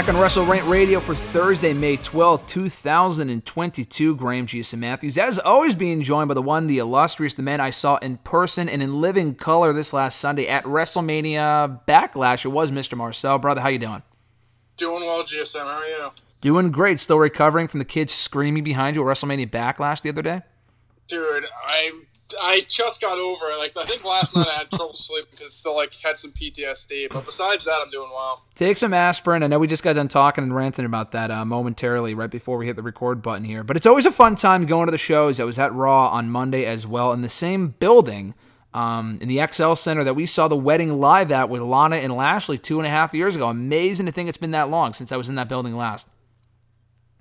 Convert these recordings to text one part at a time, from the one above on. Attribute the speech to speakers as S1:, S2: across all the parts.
S1: Back on Wrestle Rant Radio for Thursday, May 12, 2022. Graham Giuseppe Matthews, as always, being joined by the one, the illustrious, the man I saw in person and in living color this last Sunday at WrestleMania Backlash. It was Mr. Marcel. Brother, how you doing?
S2: Doing well, GSM. How are you?
S1: Doing great. Still recovering from the kids screaming behind you at WrestleMania Backlash the other day?
S2: Dude, I I just got over it. Like I think last night I had trouble sleeping because still like had some PTSD. But besides that, I'm doing well.
S1: Take some aspirin. I know we just got done talking and ranting about that uh, momentarily right before we hit the record button here. But it's always a fun time going to the shows. I was at Raw on Monday as well in the same building um, in the XL Center that we saw the wedding live at with Lana and Lashley two and a half years ago. Amazing to think it's been that long since I was in that building last.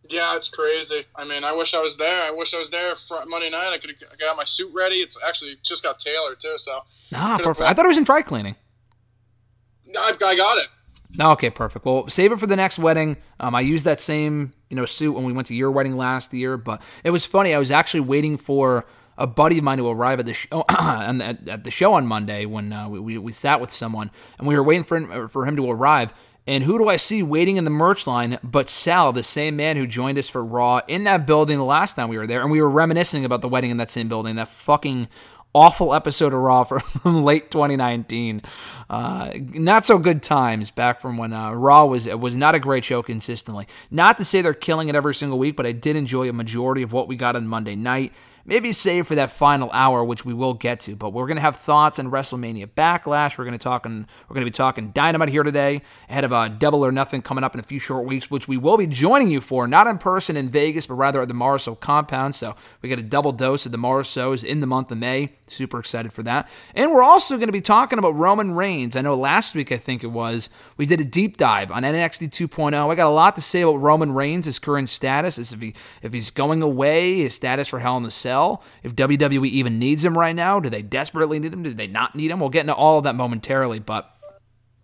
S2: Yeah, it's crazy. I mean, I wish I was there. I wish I was there for Monday night. I could have got my suit ready. It's actually just got tailored too. So
S1: Ah, perfect. I thought it was in dry cleaning.
S2: I, I got it.
S1: Okay, perfect. Well, save it for the next wedding. Um, I used that same you know suit when we went to your wedding last year, but it was funny. I was actually waiting for a buddy of mine to arrive at the show and at, at the show on Monday when uh, we, we we sat with someone and we were waiting for him, for him to arrive. And who do I see waiting in the merch line but Sal, the same man who joined us for Raw in that building the last time we were there, and we were reminiscing about the wedding in that same building, that fucking awful episode of Raw from late 2019. Uh, not so good times back from when uh, Raw was was not a great show consistently. Not to say they're killing it every single week, but I did enjoy a majority of what we got on Monday night. Maybe save for that final hour, which we will get to. But we're gonna have thoughts on WrestleMania Backlash. We're gonna talk. and We're gonna be talking Dynamite here today, ahead of a Double or Nothing coming up in a few short weeks, which we will be joining you for, not in person in Vegas, but rather at the Marceau compound. So we get a double dose of the Marceaus in the month of May. Super excited for that. And we're also going to be talking about Roman Reigns. I know last week, I think it was, we did a deep dive on NXT 2.0. I got a lot to say about Roman Reigns, his current status, if he if he's going away, his status for Hell in the Cell, if WWE even needs him right now. Do they desperately need him? Do they not need him? We'll get into all of that momentarily, but.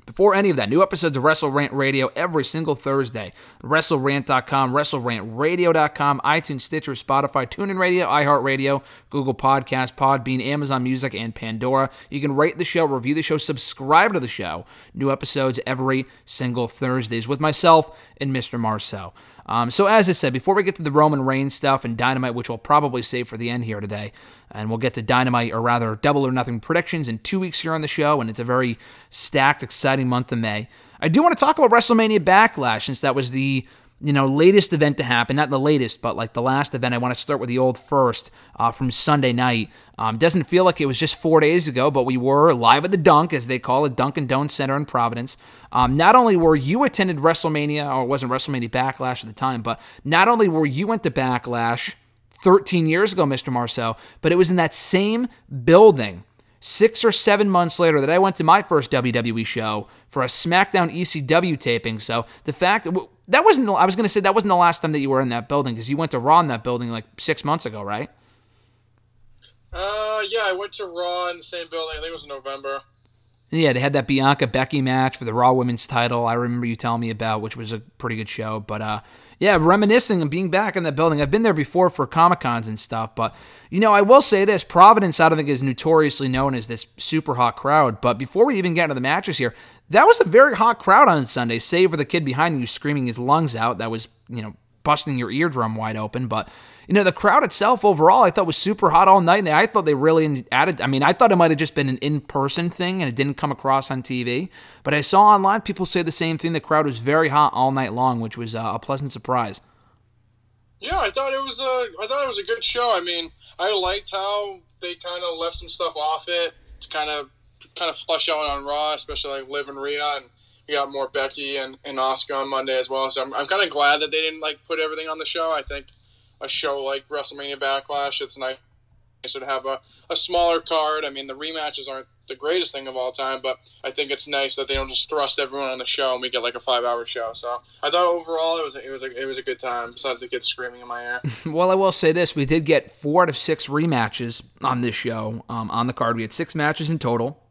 S1: Before any of that, new episodes of Wrestle Rant Radio every single Thursday. WrestleRant.com, WrestleRantRadio.com, iTunes, Stitcher, Spotify, TuneIn Radio, iHeartRadio, Google Podcast, Podbean, Amazon Music, and Pandora. You can rate the show, review the show, subscribe to the show. New episodes every single Thursdays with myself and Mr. Marcel. Um, so, as I said, before we get to the Roman Reigns stuff and Dynamite, which we'll probably save for the end here today, and we'll get to Dynamite, or rather, Double or Nothing predictions in two weeks here on the show, and it's a very stacked, exciting month of May. I do want to talk about WrestleMania Backlash, since that was the you know latest event to happen not the latest but like the last event. I want to start with the old first uh, from sunday night. Um, doesn't feel like it was just four days ago but we were live at the dunk as they call it dunkin' Donuts center in providence. Um, not only were you attended wrestlemania or it wasn't wrestlemania backlash at the time but not only were you went to backlash 13 years ago mr marcel but it was in that same building six or seven months later that I went to my first WWE show for a SmackDown ECW taping. So the fact that wasn't, I was going to say that wasn't the last time that you were in that building because you went to Raw in that building like six months ago, right?
S2: Uh, yeah, I went to Raw in the same building. I think it was in November.
S1: Yeah, they had that Bianca Becky match for the Raw Women's title. I remember you telling me about, which was a pretty good show. But uh, yeah, reminiscing and being back in that building. I've been there before for Comic Cons and stuff, but you know, I will say this: Providence, I don't think is notoriously known as this super hot crowd. But before we even get into the matches here, that was a very hot crowd on Sunday, save for the kid behind you screaming his lungs out. That was you know busting your eardrum wide open, but. You know, the crowd itself overall, I thought was super hot all night. And I thought they really added. I mean, I thought it might have just been an in person thing and it didn't come across on TV. But I saw online people say the same thing. The crowd was very hot all night long, which was uh, a pleasant surprise.
S2: Yeah, I thought it was a, I thought it was a good show. I mean, I liked how they kind of left some stuff off it to kind of kind of flush out on Raw, especially like Liv and Rhea, and we got more Becky and, and Oscar on Monday as well. So I'm, I'm kind of glad that they didn't like put everything on the show. I think a show like WrestleMania Backlash, it's nice to have a, a smaller card. I mean, the rematches aren't the greatest thing of all time, but I think it's nice that they don't just thrust everyone on the show and we get like a five hour show. So I thought overall it was a, it was a, it was a good time. Besides the kids screaming in my ear.
S1: Well, I will say this: we did get four out of six rematches on this show. Um, on the card, we had six matches in total.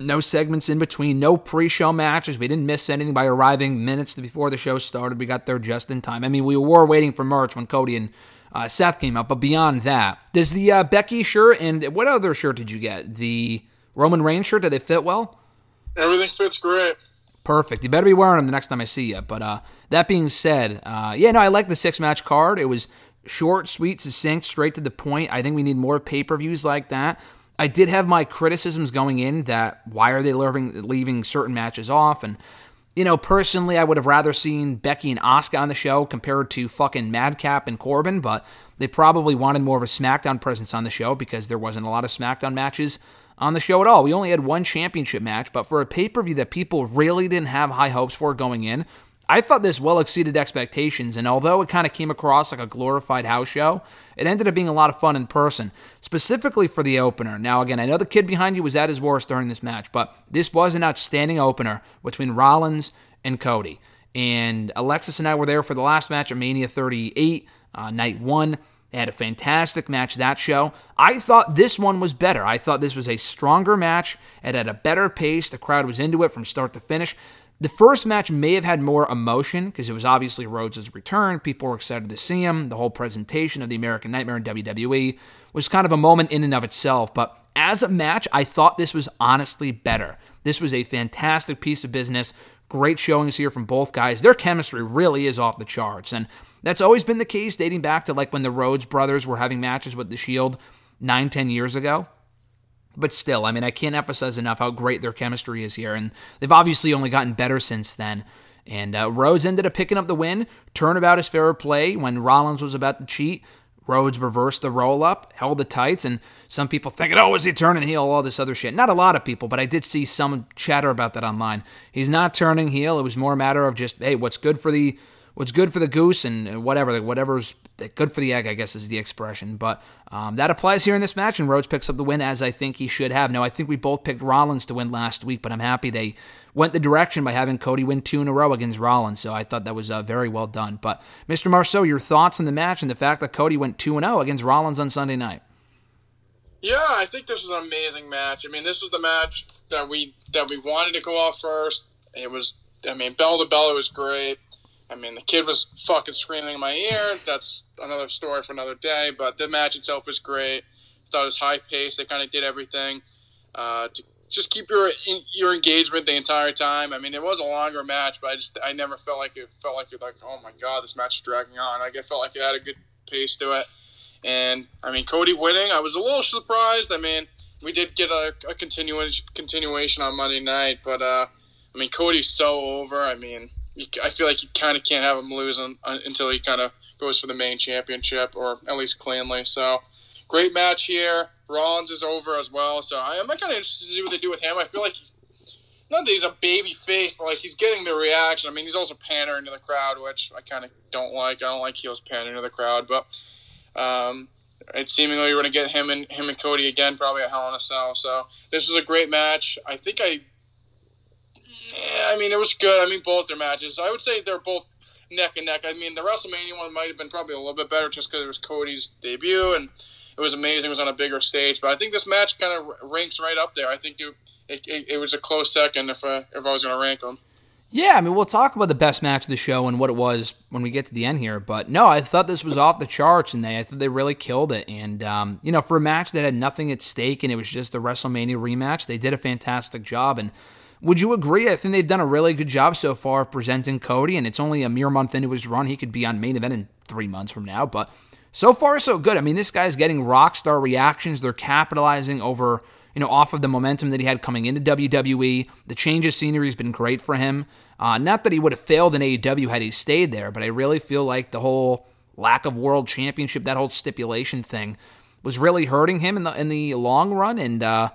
S1: No segments in between, no pre-show matches. We didn't miss anything by arriving minutes before the show started. We got there just in time. I mean, we were waiting for merch when Cody and uh, Seth came out, but beyond that, does the uh, Becky shirt and what other shirt did you get? The Roman Reigns shirt? Did they fit well?
S2: Everything fits great.
S1: Perfect. You better be wearing them the next time I see you. But uh, that being said, uh, yeah, no, I like the six match card. It was short, sweet, succinct, straight to the point. I think we need more pay per views like that. I did have my criticisms going in that why are they leaving, leaving certain matches off? And, you know, personally, I would have rather seen Becky and Asuka on the show compared to fucking Madcap and Corbin, but they probably wanted more of a SmackDown presence on the show because there wasn't a lot of SmackDown matches on the show at all. We only had one championship match, but for a pay per view that people really didn't have high hopes for going in, I thought this well exceeded expectations, and although it kind of came across like a glorified house show, it ended up being a lot of fun in person, specifically for the opener. Now, again, I know the kid behind you was at his worst during this match, but this was an outstanding opener between Rollins and Cody. And Alexis and I were there for the last match at Mania 38, uh, night one. They had a fantastic match that show. I thought this one was better. I thought this was a stronger match. It had a better pace. The crowd was into it from start to finish. The first match may have had more emotion because it was obviously Rhodes' return. People were excited to see him. The whole presentation of the American Nightmare in WWE was kind of a moment in and of itself. But as a match, I thought this was honestly better. This was a fantastic piece of business. Great showings here from both guys. Their chemistry really is off the charts. And that's always been the case dating back to like when the Rhodes brothers were having matches with The Shield nine, ten years ago. But still, I mean, I can't emphasize enough how great their chemistry is here. And they've obviously only gotten better since then. And uh, Rhodes ended up picking up the win. Turnabout is fair play when Rollins was about to cheat. Rhodes reversed the roll up, held the tights, and some people thinking, oh, is he turning heel? All this other shit. Not a lot of people, but I did see some chatter about that online. He's not turning heel. It was more a matter of just, hey, what's good for the what's good for the goose and whatever, whatever's good for the egg, I guess is the expression. But um, that applies here in this match, and Rhodes picks up the win as I think he should have. Now, I think we both picked Rollins to win last week, but I'm happy they went the direction by having Cody win two in a row against Rollins. So I thought that was uh, very well done. But Mr. Marceau, your thoughts on the match and the fact that Cody went two and zero against Rollins on Sunday night?
S2: Yeah, I think this was an amazing match. I mean, this was the match that we that we wanted to go off first. It was, I mean, bell to bell, it was great. I mean, the kid was fucking screaming in my ear. That's another story for another day. But the match itself was great. I thought it was high paced. They kind of did everything uh, to just keep your your engagement the entire time. I mean, it was a longer match, but I just I never felt like it felt like it like oh my god, this match is dragging on. Like I felt like it had a good pace to it. And I mean, Cody winning, I was a little surprised. I mean, we did get a, a continuation continuation on Monday night, but uh, I mean, Cody's so over. I mean, I feel like you kind of can't have him lose un, un, until he kind of goes for the main championship, or at least cleanly. So, great match here. Rollins is over as well, so I, I'm kind of interested to see what they do with him. I feel like he's not that he's a baby face, but like he's getting the reaction. I mean, he's also pandering to the crowd, which I kind of don't like. I don't like heels pandering to the crowd, but um, it's seemingly we're to get him and him and Cody again, probably at Hell in a Cell. So this was a great match. I think I, yeah, I mean, it was good. I mean, both their matches. I would say they're both neck and neck. I mean, the WrestleMania one might have been probably a little bit better just because it was Cody's debut and it was amazing. It was on a bigger stage, but I think this match kind of ranks right up there. I think it, it, it, was a close second if uh, if I was going to rank them.
S1: Yeah, I mean, we'll talk about the best match of the show and what it was when we get to the end here. But no, I thought this was off the charts, and they I thought they really killed it. And um, you know, for a match that had nothing at stake and it was just a WrestleMania rematch, they did a fantastic job. And would you agree? I think they've done a really good job so far of presenting Cody, and it's only a mere month into his run. He could be on main event in three months from now, but so far so good. I mean, this guy's getting rock star reactions. They're capitalizing over you know, off of the momentum that he had coming into WWE. The change of scenery has been great for him. Uh, not that he would have failed in AEW had he stayed there, but I really feel like the whole lack of world championship, that whole stipulation thing, was really hurting him in the in the long run. And uh,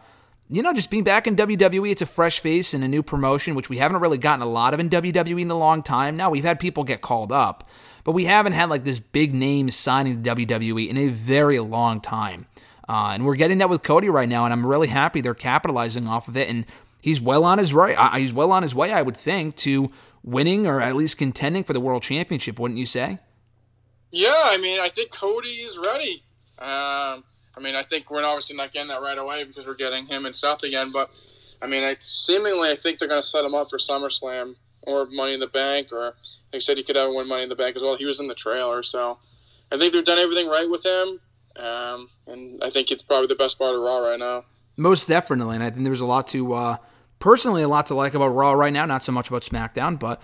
S1: you know, just being back in WWE, it's a fresh face and a new promotion, which we haven't really gotten a lot of in WWE in a long time. Now we've had people get called up, but we haven't had like this big name signing to WWE in a very long time. Uh, and we're getting that with Cody right now, and I'm really happy they're capitalizing off of it. And he's well on his. Uh, he's well on his way, I would think, to winning or at least contending for the world championship. Wouldn't you say?
S2: Yeah, I mean, I think Cody is ready. Um, I mean, I think we're obviously not getting that right away because we're getting him and Seth again. But I mean, I, seemingly, I think they're going to set him up for SummerSlam or Money in the Bank, or they said he could have win Money in the Bank as well. He was in the trailer, so I think they've done everything right with him. Um, and I think it's probably the best part of Raw right now.
S1: Most definitely, and I think there's a lot to uh, personally a lot to like about Raw right now. Not so much about SmackDown, but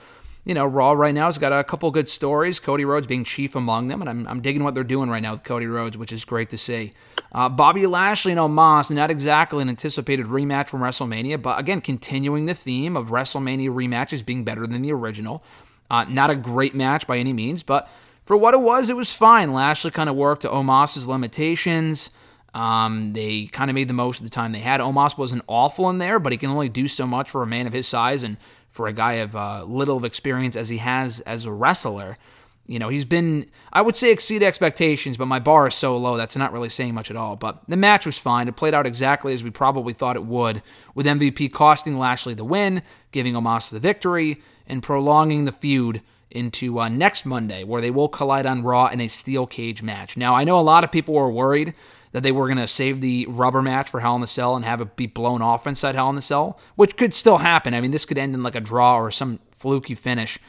S1: you know, Raw right now has got a couple good stories. Cody Rhodes being chief among them, and I'm, I'm digging what they're doing right now with Cody Rhodes, which is great to see. Uh, Bobby Lashley and Omos, not exactly an anticipated rematch from WrestleMania, but again, continuing the theme of WrestleMania rematches being better than the original. Uh, not a great match by any means, but for what it was, it was fine. Lashley kind of worked to Omos's limitations. Um, they kind of made the most of the time they had. Omos wasn't awful in there, but he can only do so much for a man of his size and for a guy of uh, little of experience as he has as a wrestler. You know, he's been, I would say, exceed expectations, but my bar is so low that's not really saying much at all. But the match was fine. It played out exactly as we probably thought it would, with MVP costing Lashley the win, giving Omos the victory, and prolonging the feud into uh, next Monday, where they will collide on Raw in a steel cage match. Now, I know a lot of people were worried that they were going to save the rubber match for Hell in the Cell and have it be blown off inside Hell in the Cell, which could still happen. I mean, this could end in like a draw or some fluky finish.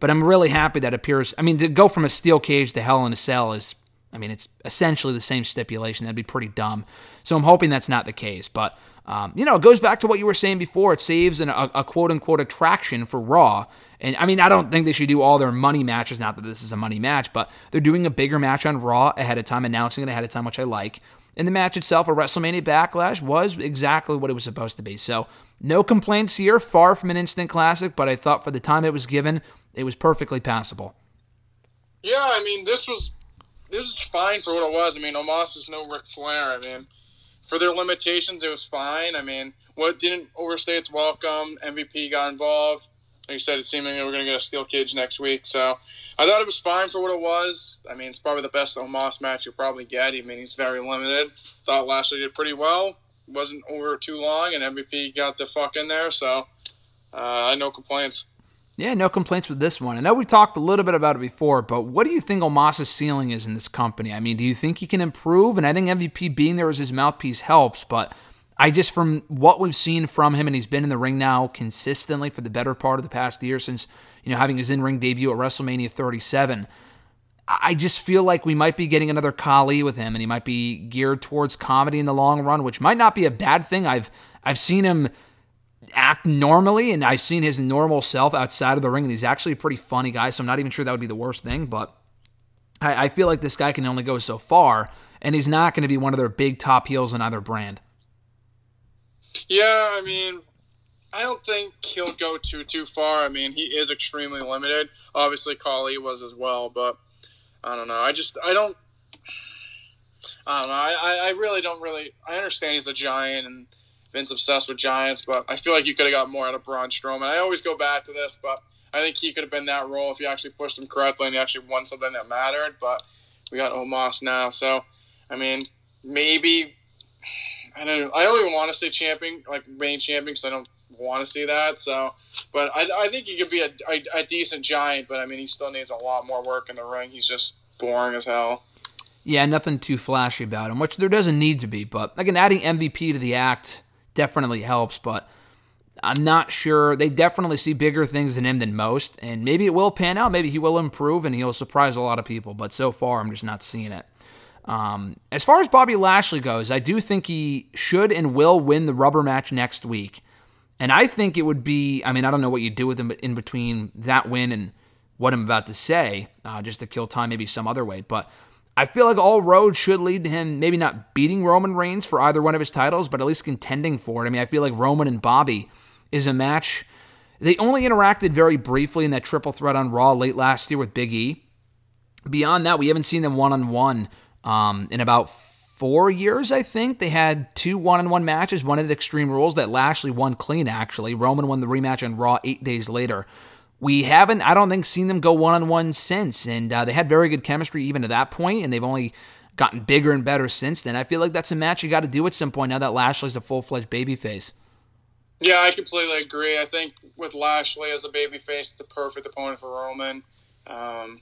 S1: But I'm really happy that appears. I mean, to go from a steel cage to Hell in a Cell is, I mean, it's essentially the same stipulation. That'd be pretty dumb. So I'm hoping that's not the case. But um, you know, it goes back to what you were saying before. It saves an, a, a quote unquote attraction for Raw. And I mean, I don't think they should do all their money matches. Not that this is a money match, but they're doing a bigger match on Raw ahead of time, announcing it ahead of time, which I like. And the match itself, a WrestleMania Backlash, was exactly what it was supposed to be. So, no complaints here. Far from an instant classic, but I thought for the time it was given, it was perfectly passable.
S2: Yeah, I mean, this was this was fine for what it was. I mean, Omos is no Ric Flair. I mean, for their limitations, it was fine. I mean, what didn't overstay its welcome. MVP got involved. Like you said, it seemingly we're going to get a steel cage next week. So I thought it was fine for what it was. I mean, it's probably the best Omos match you'll probably get. I mean, he's very limited. Thought Lashley did pretty well. Wasn't over too long, and MVP got the fuck in there. So uh, no complaints.
S1: Yeah, no complaints with this one. I know we talked a little bit about it before, but what do you think Omos's ceiling is in this company? I mean, do you think he can improve? And I think MVP being there as his mouthpiece helps, but I just, from what we've seen from him, and he's been in the ring now consistently for the better part of the past year since, you know, having his in ring debut at WrestleMania 37. I just feel like we might be getting another Khali with him, and he might be geared towards comedy in the long run, which might not be a bad thing. I've I've seen him act normally, and I've seen his normal self outside of the ring, and he's actually a pretty funny guy. So I'm not even sure that would be the worst thing, but I, I feel like this guy can only go so far, and he's not going to be one of their big top heels in either brand.
S2: Yeah, I mean, I don't think he'll go too too far. I mean, he is extremely limited. Obviously, Khali was as well, but I don't know. I just I don't. I don't know. I, I I really don't really. I understand he's a giant and Vince obsessed with giants, but I feel like you could have got more out of Braun Strowman. I always go back to this, but I think he could have been that role if you actually pushed him correctly and he actually won something that mattered. But we got Omos now, so I mean, maybe I don't. I don't even want to say champion, like main champion, because I don't want to see that. So, but I, I think he could be a, a, a decent giant, but I mean, he still needs a lot more work in the ring. He's just boring as hell.
S1: Yeah, nothing too flashy about him, which there doesn't need to be. But again, adding MVP to the act definitely helps, but I'm not sure. They definitely see bigger things in him than most, and maybe it will pan out. Maybe he will improve and he'll surprise a lot of people, but so far I'm just not seeing it. Um, as far as Bobby Lashley goes, I do think he should and will win the rubber match next week. And I think it would be, I mean, I don't know what you do with him in between that win and what I'm about to say, uh, just to kill time maybe some other way. But I feel like all roads should lead to him maybe not beating Roman Reigns for either one of his titles, but at least contending for it. I mean, I feel like Roman and Bobby is a match. They only interacted very briefly in that triple threat on Raw late last year with Big E. Beyond that, we haven't seen them one on one in about four years, I think. They had two one on one matches, one at Extreme Rules that Lashley won clean, actually. Roman won the rematch on Raw eight days later. We haven't, I don't think, seen them go one on one since. And uh, they had very good chemistry even to that point, and they've only gotten bigger and better since then. I feel like that's a match you got to do at some point now that Lashley's a full fledged babyface.
S2: Yeah, I completely agree. I think with Lashley as a babyface, the perfect opponent for Roman. Um,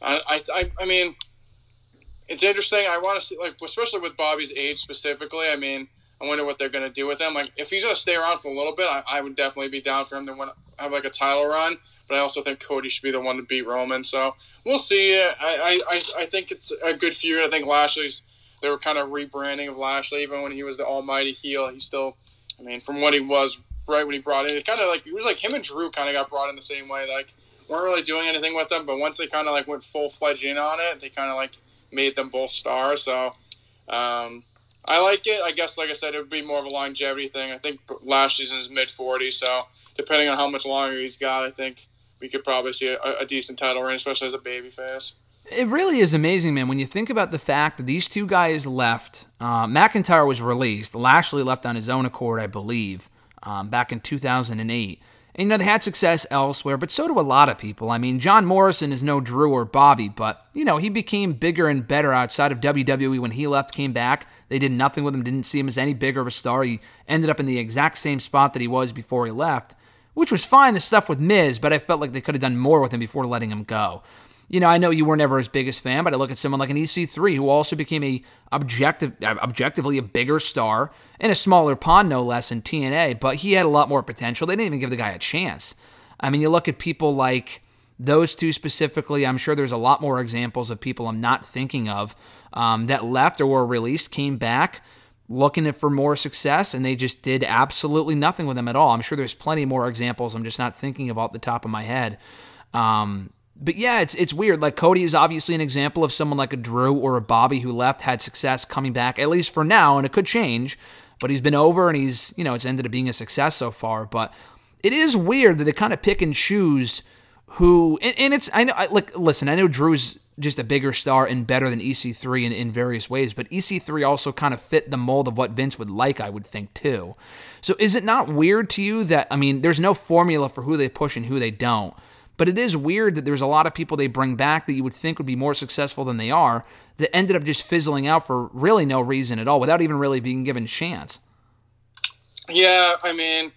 S2: I, I, I mean, it's interesting. I want to see, like, especially with Bobby's age specifically. I mean, I wonder what they're going to do with him. Like, if he's going to stay around for a little bit, I, I would definitely be down for him to win, have like a title run. But I also think Cody should be the one to beat Roman. So we'll see. I, I, I, think it's a good feud. I think Lashley's. They were kind of rebranding of Lashley, even when he was the Almighty heel. He still, I mean, from what he was right when he brought in, it kind of like it was like him and Drew kind of got brought in the same way. Like weren't really doing anything with them, but once they kind of like went full fledged in on it, they kind of like made them both stars. So um, I like it. I guess, like I said, it would be more of a longevity thing. I think Lashley's in his mid 40s, so depending on how much longer he's got, I think we could probably see a, a decent title reign, especially as a babyface.
S1: It really is amazing, man. When you think about the fact that these two guys left, uh, McIntyre was released. Lashley left on his own accord, I believe, um, back in 2008. And, you know, they had success elsewhere, but so do a lot of people. I mean, John Morrison is no Drew or Bobby, but, you know, he became bigger and better outside of WWE when he left, came back. They did nothing with him, didn't see him as any bigger of a star. He ended up in the exact same spot that he was before he left, which was fine, the stuff with Miz, but I felt like they could have done more with him before letting him go. You know, I know you were never his biggest fan, but I look at someone like an EC3 who also became a objective, uh, objectively a bigger star in a smaller pond, no less, in TNA. But he had a lot more potential. They didn't even give the guy a chance. I mean, you look at people like those two specifically. I'm sure there's a lot more examples of people I'm not thinking of um, that left or were released, came back looking for more success, and they just did absolutely nothing with them at all. I'm sure there's plenty more examples. I'm just not thinking of off the top of my head. Um, but yeah, it's it's weird. Like Cody is obviously an example of someone like a Drew or a Bobby who left, had success coming back, at least for now, and it could change. But he's been over and he's, you know, it's ended up being a success so far. But it is weird that they kind of pick and choose who and, and it's I know I, like listen, I know Drew's just a bigger star and better than EC3 in, in various ways, but EC3 also kind of fit the mold of what Vince would like, I would think, too. So is it not weird to you that I mean, there's no formula for who they push and who they don't? But it is weird that there's a lot of people they bring back that you would think would be more successful than they are that ended up just fizzling out for really no reason at all without even really being given a chance.
S2: Yeah, I mean,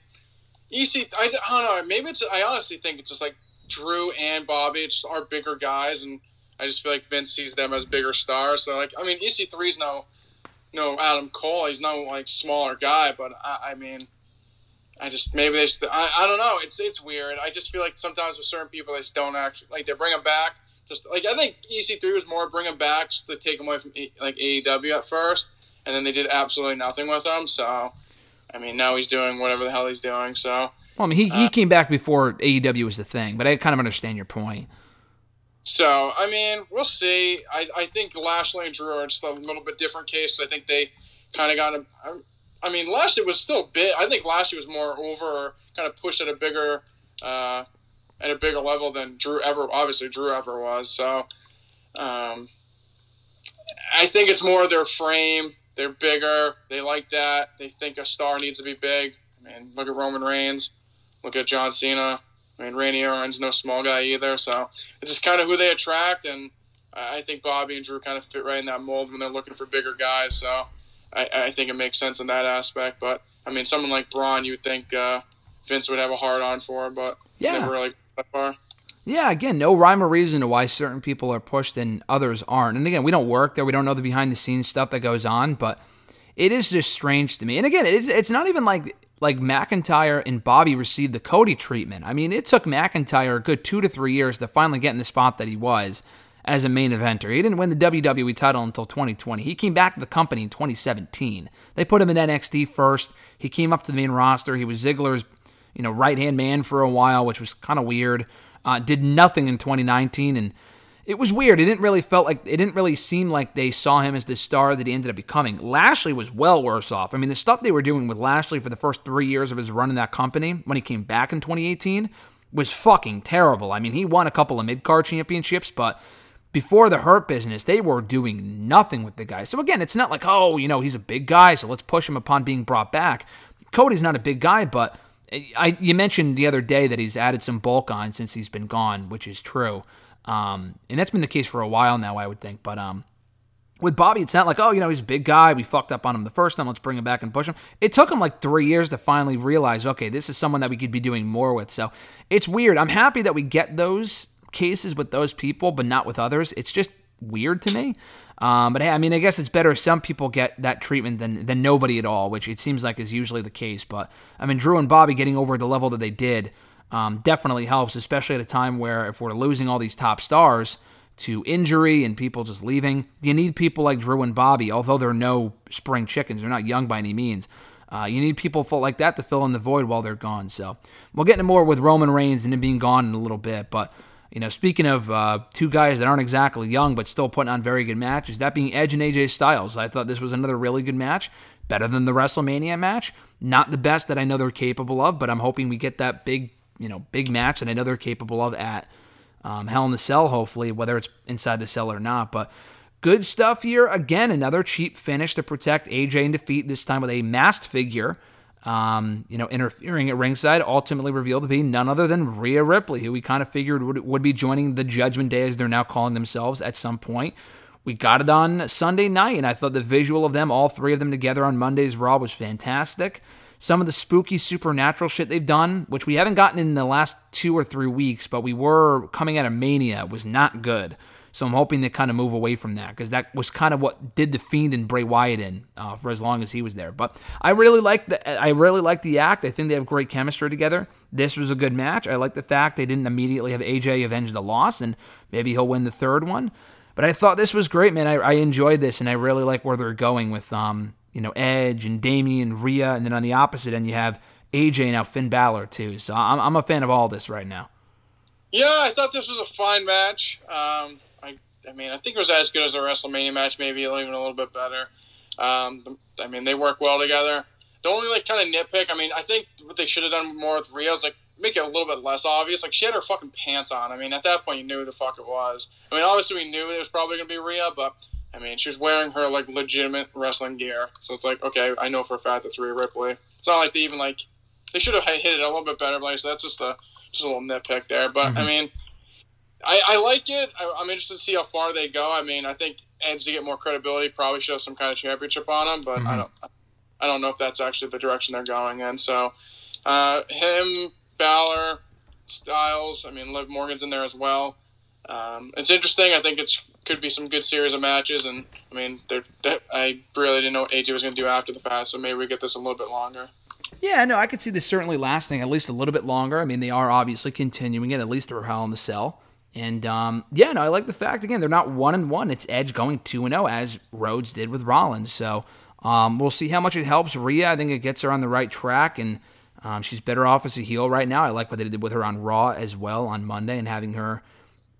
S2: EC. I, I don't know. Maybe it's. I honestly think it's just like Drew and Bobby just are bigger guys, and I just feel like Vince sees them as bigger stars. So like, I mean, EC3 is no, no Adam Cole. He's no like smaller guy, but I, I mean, I just maybe they. Just, I, I don't know. It's it's weird. I just feel like sometimes with certain people, they just don't actually like they bring them back. Just like I think EC3 was more bring them back just to take them away from like AEW at first, and then they did absolutely nothing with them. So, I mean, now he's doing whatever the hell he's doing. So.
S1: Well, I mean, he, he uh, came back before AEW was the thing, but I kind of understand your point.
S2: So, I mean, we'll see. I, I think Lashley and Drew are just a little bit different case. I think they kind of got him. I mean, Lashley was still big. I think Lashley was more over, kind of pushed at a bigger, uh, at a bigger level than Drew ever. Obviously, Drew ever was. So, um, I think it's more their frame. They're bigger. They like that. They think a star needs to be big. I mean, look at Roman Reigns. Look at John Cena. I mean, Randy Orton's no small guy either. So it's just kind of who they attract, and I I think Bobby and Drew kind of fit right in that mold when they're looking for bigger guys. So I, I think it makes sense in that aspect. But I mean, someone like Braun, you would think uh, Vince would have a hard on for, but
S1: Yeah.
S2: never really that far.
S1: Yeah, again, no rhyme or reason to why certain people are pushed and others aren't. And again, we don't work there. We don't know the behind the scenes stuff that goes on, but it is just strange to me. And again, it's it's not even like like McIntyre and Bobby received the Cody treatment. I mean, it took McIntyre a good two to three years to finally get in the spot that he was as a main eventer. He didn't win the WWE title until 2020. He came back to the company in 2017. They put him in NXT first. He came up to the main roster. He was Ziggler's, you know, right hand man for a while, which was kind of weird. Uh, did nothing in 2019, and it was weird. It didn't really felt like it didn't really seem like they saw him as the star that he ended up becoming. Lashley was well worse off. I mean, the stuff they were doing with Lashley for the first three years of his run in that company when he came back in 2018 was fucking terrible. I mean, he won a couple of mid card championships, but before the hurt business, they were doing nothing with the guy. So again, it's not like, oh, you know, he's a big guy, so let's push him upon being brought back. Cody's not a big guy, but I, you mentioned the other day that he's added some bulk on since he's been gone, which is true. Um, and that's been the case for a while now, I would think. But um, with Bobby, it's not like, oh, you know, he's a big guy. We fucked up on him the first time. Let's bring him back and push him. It took him like three years to finally realize, okay, this is someone that we could be doing more with. So it's weird. I'm happy that we get those cases with those people, but not with others. It's just weird to me. Um, but hey, I mean, I guess it's better if some people get that treatment than than nobody at all, which it seems like is usually the case. But I mean, Drew and Bobby getting over the level that they did um, definitely helps, especially at a time where if we're losing all these top stars to injury and people just leaving, you need people like Drew and Bobby. Although they're no spring chickens, they're not young by any means. Uh, you need people like that to fill in the void while they're gone. So we'll get into more with Roman Reigns and him being gone in a little bit, but. You know, speaking of uh, two guys that aren't exactly young but still putting on very good matches, that being Edge and AJ Styles. I thought this was another really good match, better than the WrestleMania match. Not the best that I know they're capable of, but I'm hoping we get that big, you know, big match that I know they're capable of at um, Hell in the Cell, hopefully, whether it's inside the cell or not. But good stuff here. Again, another cheap finish to protect AJ and defeat, this time with a masked figure um, you know, interfering at ringside, ultimately revealed to be none other than Rhea Ripley, who we kind of figured would, would be joining the Judgment Day as they're now calling themselves at some point. We got it on Sunday night, and I thought the visual of them, all three of them together on Monday's Raw, was fantastic. Some of the spooky supernatural shit they've done, which we haven't gotten in the last two or three weeks, but we were coming out of Mania, was not good. So I'm hoping they kind of move away from that because that was kind of what did the Fiend and Bray Wyatt in uh, for as long as he was there. But I really like the I really like the act. I think they have great chemistry together. This was a good match. I like the fact they didn't immediately have AJ avenge the loss, and maybe he'll win the third one. But I thought this was great, man. I, I enjoyed this, and I really like where they're going with um you know Edge and Damian, Rhea, and then on the opposite end you have AJ now Finn Balor too. So I'm I'm a fan of all this right now.
S2: Yeah, I thought this was a fine match. Um, I, mean, I think it was as good as a WrestleMania match, maybe even a little bit better. Um, the- I mean, they work well together. The only like kind of nitpick, I mean, I think what they should have done more with Rhea is like make it a little bit less obvious. Like she had her fucking pants on. I mean, at that point, you knew who the fuck it was. I mean, obviously we knew it was probably gonna be Rhea, but I mean, she was wearing her like legitimate wrestling gear, so it's like okay, I know for a fact that's Rhea Ripley. It's not like they even like they should have hit it a little bit better, but like, so that's just a just a little nitpick there. But I mean, I, I like it. I, I'm interested to see how far they go. I mean, I think Edge to get more credibility probably show some kind of championship on him, but I don't I don't know if that's actually the direction they're going in. So uh, him, Balor, Styles. I mean, Liv Morgan's in there as well. Um, it's interesting. I think it's could be some good series of matches, and I mean, they're, they I really didn't know what AJ was going to do after the fact, so maybe we get this a little bit longer.
S1: Yeah, no, I could see this certainly lasting at least a little bit longer. I mean, they are obviously continuing it at least through Hell in the Cell. And um, yeah, no, I like the fact again they're not one and one. It's Edge going two and zero as Rhodes did with Rollins. So um, we'll see how much it helps Rhea. I think it gets her on the right track, and um, she's better off as a heel right now. I like what they did with her on Raw as well on Monday, and having her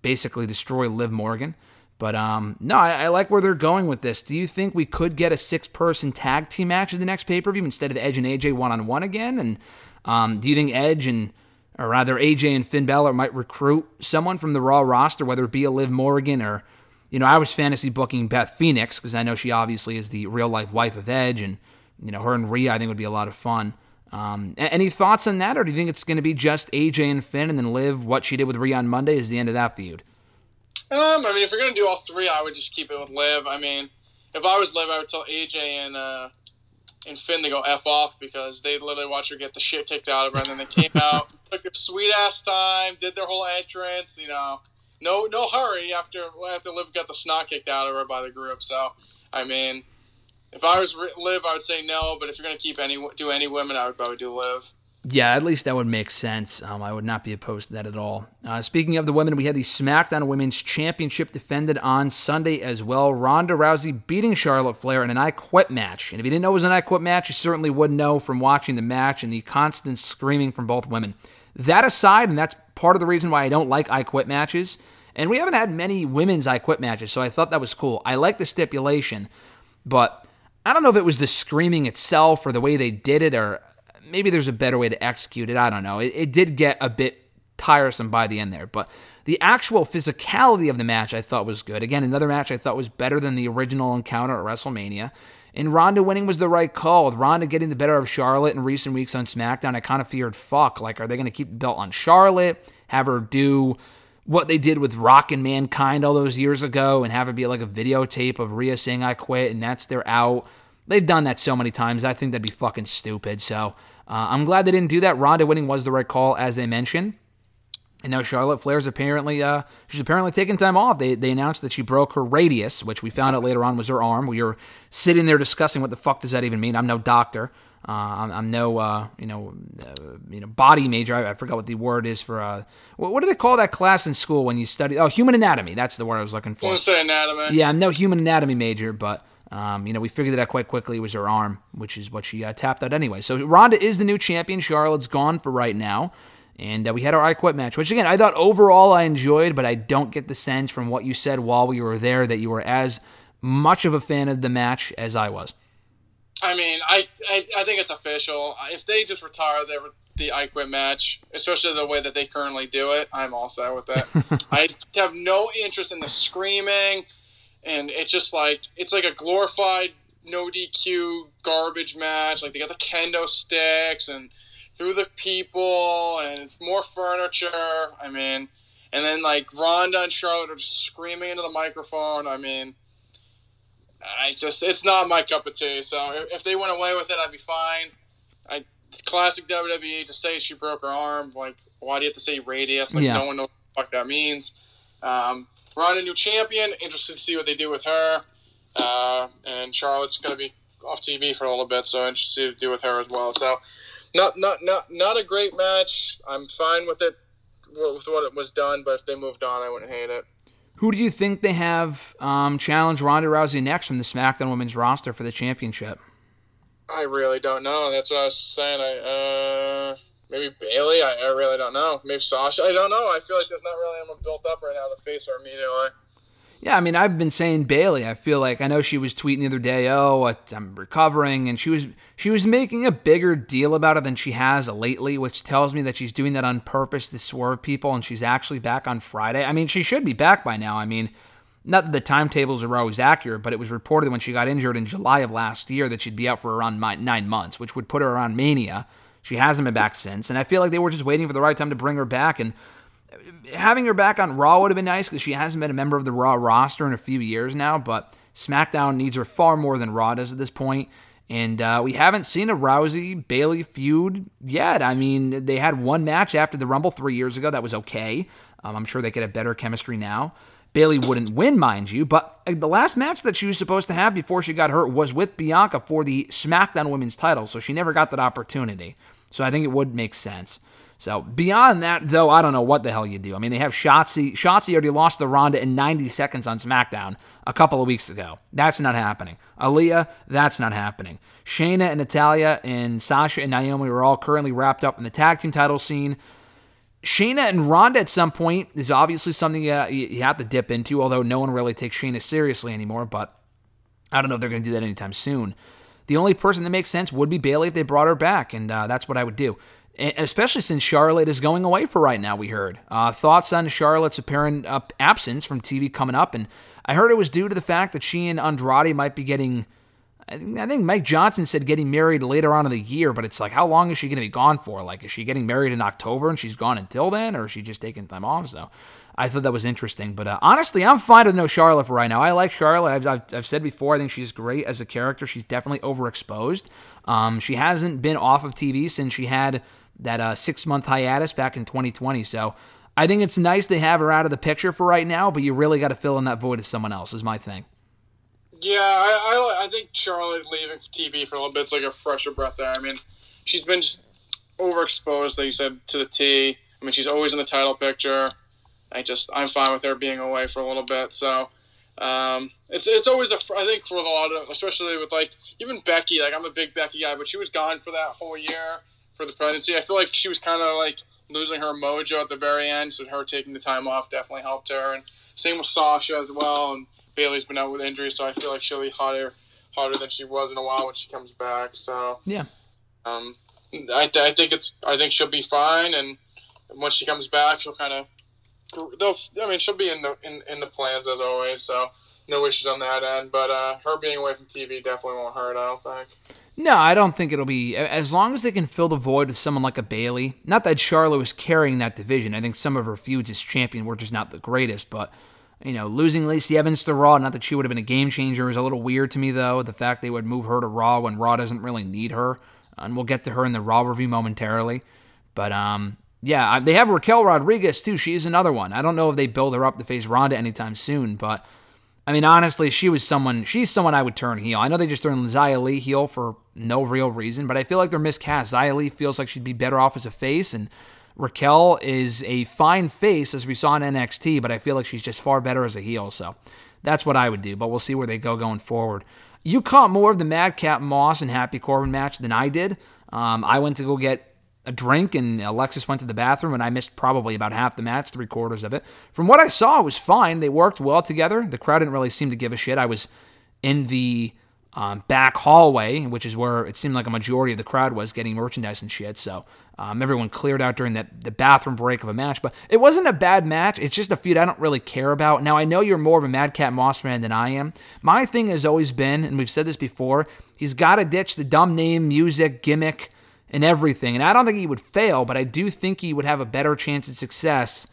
S1: basically destroy Liv Morgan. But um, no, I, I like where they're going with this. Do you think we could get a six-person tag team match in the next pay-per-view instead of Edge and AJ one-on-one again? And um, do you think Edge and or rather AJ and Finn Balor might recruit someone from the Raw roster, whether it be a Liv Morgan or, you know, I was fantasy booking Beth Phoenix because I know she obviously is the real life wife of Edge, and you know her and Rhea I think would be a lot of fun. Um, any thoughts on that, or do you think it's going to be just AJ and Finn, and then Liv what she did with Rhea on Monday is the end of that feud?
S2: Um, I mean, if you're gonna do all three, I would just keep it with Liv. I mean, if I was Liv, I would tell AJ and uh, and Finn to go f off because they literally watched her get the shit kicked out of her, and then they came out, took a sweet ass time, did their whole entrance. You know, no no hurry after after Liv got the snot kicked out of her by the group. So, I mean, if I was Liv, I would say no. But if you're gonna keep any do any women, I would probably do Liv.
S1: Yeah, at least that would make sense. Um, I would not be opposed to that at all. Uh, speaking of the women, we had the SmackDown Women's Championship defended on Sunday as well. Ronda Rousey beating Charlotte Flair in an I Quit match. And if you didn't know it was an I Quit match, you certainly would know from watching the match and the constant screaming from both women. That aside, and that's part of the reason why I don't like I Quit matches, and we haven't had many women's I Quit matches, so I thought that was cool. I like the stipulation, but I don't know if it was the screaming itself or the way they did it or maybe there's a better way to execute it. I don't know. It, it did get a bit tiresome by the end there, but The actual physicality of the match I thought was good. Again, another match I thought was better than the original encounter at WrestleMania. And Ronda winning was the right call. With Ronda getting the better of Charlotte in recent weeks on SmackDown, I kind of feared, fuck, like, are they going to keep the belt on Charlotte? Have her do what they did with Rock and Mankind all those years ago and have it be like a videotape of Rhea saying, I quit, and that's their out. They've done that so many times. I think that'd be fucking stupid. So uh, I'm glad they didn't do that. Ronda winning was the right call, as they mentioned. And now Charlotte Flair's apparently uh, she's apparently taking time off. They they announced that she broke her radius, which we found out later on was her arm. We were sitting there discussing what the fuck does that even mean. I'm no doctor. Uh, I'm, I'm no uh, you know uh, you know body major. I, I forgot what the word is for uh, what, what do they call that class in school when you study? Oh, human anatomy. That's the word I was looking for.
S2: say anatomy.
S1: Yeah, I'm no human anatomy major, but um, you know we figured it out quite quickly. It was her arm, which is what she uh, tapped out anyway. So Ronda is the new champion. Charlotte's gone for right now, and uh, we had our I Quit match, which again I thought overall I enjoyed, but I don't get the sense from what you said while we were there that you were as much of a fan of the match as I was.
S2: I mean, I, I I think it's official. If they just retire their the I Quit match, especially the way that they currently do it, I'm all set with that. I have no interest in the screaming, and it's just like it's like a glorified no DQ garbage match. Like they got the kendo sticks and through the people, and it's more furniture. I mean, and then like Ronda and Charlotte are just screaming into the microphone. I mean. I just it's not my cup of tea. So if, they went away with it, I'd be fine. I classic WWE to say she broke her arm. Like why do you have to say radius? Like
S1: Yeah.
S2: no one knows what the fuck that means. Um, Ronda new champion. Interested to see what they do with her. Uh, and Charlotte's gonna be off TV for a little bit, so interested to do with her as well. So not not not not a great match. I'm fine with it with what it was done, but if they moved on, I wouldn't hate it.
S1: Who do you think they have um, challenge Ronda Rousey next from the SmackDown Women's roster for the championship?
S2: I really don't know. That's what I was saying. I uh maybe Bayley. I, I really don't know. Maybe Sasha. I don't know. I feel like there's not really anyone built up right now to face her immediately.
S1: Yeah, I mean, I've been saying Bayley. I feel like I know she was tweeting the other day, "Oh, I'm recovering," and she was she was making a bigger deal about it than she has lately, which tells me that she's doing that on purpose to swerve people, and she's actually back on Friday. I mean, she should be back by now. I mean, not that the timetables are always accurate, but it was reported when she got injured in July of last year that she'd be out for around nine months, which would put her around Mania. She hasn't been back since, and I feel like they were just waiting for the right time to bring her back and having her back on Raw would have been nice because she hasn't been a member of the Raw roster in a few years now. But SmackDown needs her far more than Raw does at this point. And uh, we haven't seen a Rousey Bayley feud yet. I mean, they had one match after the Rumble three years ago that was okay. Um, I'm sure they could have better chemistry now. Bayley wouldn't win, mind you, but uh, the last match that she was supposed to have before she got hurt was with Bianca for the SmackDown Women's title, so she never got that opportunity. So I think it would make sense. So beyond that, though, I don't know what the hell you do. I mean, they have Shotzi. Shotzi already lost the Ronda in 90 seconds on SmackDown a couple of weeks ago. That's not happening. Aaliyah, that's not happening. Shayna and Natalya and Sasha and Naomi are all currently wrapped up in the tag team title scene. Shayna and Ronda at some point is obviously something you, you have to dip into, although no one really takes Shayna seriously anymore, but I don't know if they're going to do that anytime soon. The only person that makes sense would be Bayley if they brought her back, and uh, that's what I would do. And especially since Charlotte is going away for right now, we heard. Uh, thoughts on Charlotte's apparent uh, absence from TV coming up, and I heard it was due to the fact that she and Andrade might be getting. I think, Mike Johnson said getting married later on in the year, but it's like, how long is she going to be gone for? Like, is she getting married in October and she's gone until then, or is she just taking time off? So I thought that was interesting. But uh, honestly, I'm fine with no Charlotte for right now. I like Charlotte. I've, I've, I've said before, I think she's great as a character. She's definitely overexposed. Um, she hasn't been off of TV since she had that uh, six month hiatus back in 2020. So I think it's nice they have her out of the picture for right now, but you really got to fill in that void as someone else, is my thing.
S2: Yeah, I, I, I think Charlotte leaving TV for a little bit is like a fresher breath there. I mean, she's been just overexposed, like you said, to the T. I mean, she's always in the title picture. I just, I'm fine with her being away for a little bit. So, um, it's it's always a I think for a lot of, especially with like even Becky. Like I'm a big Becky guy, but she was gone for that whole year for the pregnancy. I feel like she was kind of like losing her mojo at the very end. So her taking the time off definitely helped her. And same with Sasha as well. And Bayley's been out with injury, so I feel like she'll be hotter, hotter than she was in a while when she comes back. So
S1: Yeah.
S2: um, I, I think it's I think she'll be fine, and once she comes back, she'll kind of they'll. I mean, she'll be in the in, in the plans as always. So no issues on that end. But uh, her being away from TV definitely won't hurt. I don't think.
S1: No, I don't think it'll be as long as they can fill the void with someone like a Bayley. Not that Charlotte was carrying that division. I think some of her feuds as champion were just not the greatest, but you know, losing Lacey Evans to Raw, not that she would have been a game changer, is a little weird to me though. The fact they would move her to Raw when Raw doesn't really need her, and we'll get to her in the Raw review momentarily. But um, yeah, they have Raquel Rodriguez too. She's another one. I don't know if they build her up to face Ronda anytime soon, but I mean, honestly, she was someone. She's someone I would turn heel. I know they just turned Xia Li heel for no real reason, but I feel like they're miscast. Xia Li feels like she'd be better off as a face, and Raquel is a fine face as we saw in NXT, but I feel like she's just far better as a heel. So that's what I would do. But we'll see where they go going forward. You caught more of the Madcap Moss and Happy Corbin match than I did. Um, I went to go get a drink and Alexis went to the bathroom and I missed probably about half the match, three quarters of it. From what I saw, it was fine. They worked well together. The crowd didn't really seem to give a shit. I was in the um, back hallway, which is where it seemed like a majority of the crowd was getting merchandise and shit. So um, everyone cleared out during that the bathroom break of a match. But it wasn't a bad match. It's just a feud I don't really care about. Now I know you're more of a Madcap Moss fan than I am. My thing has always been, and we've said this before, he's got to ditch the dumb name, music, gimmick and everything. And I don't think he would fail, but I do think he would have a better chance at success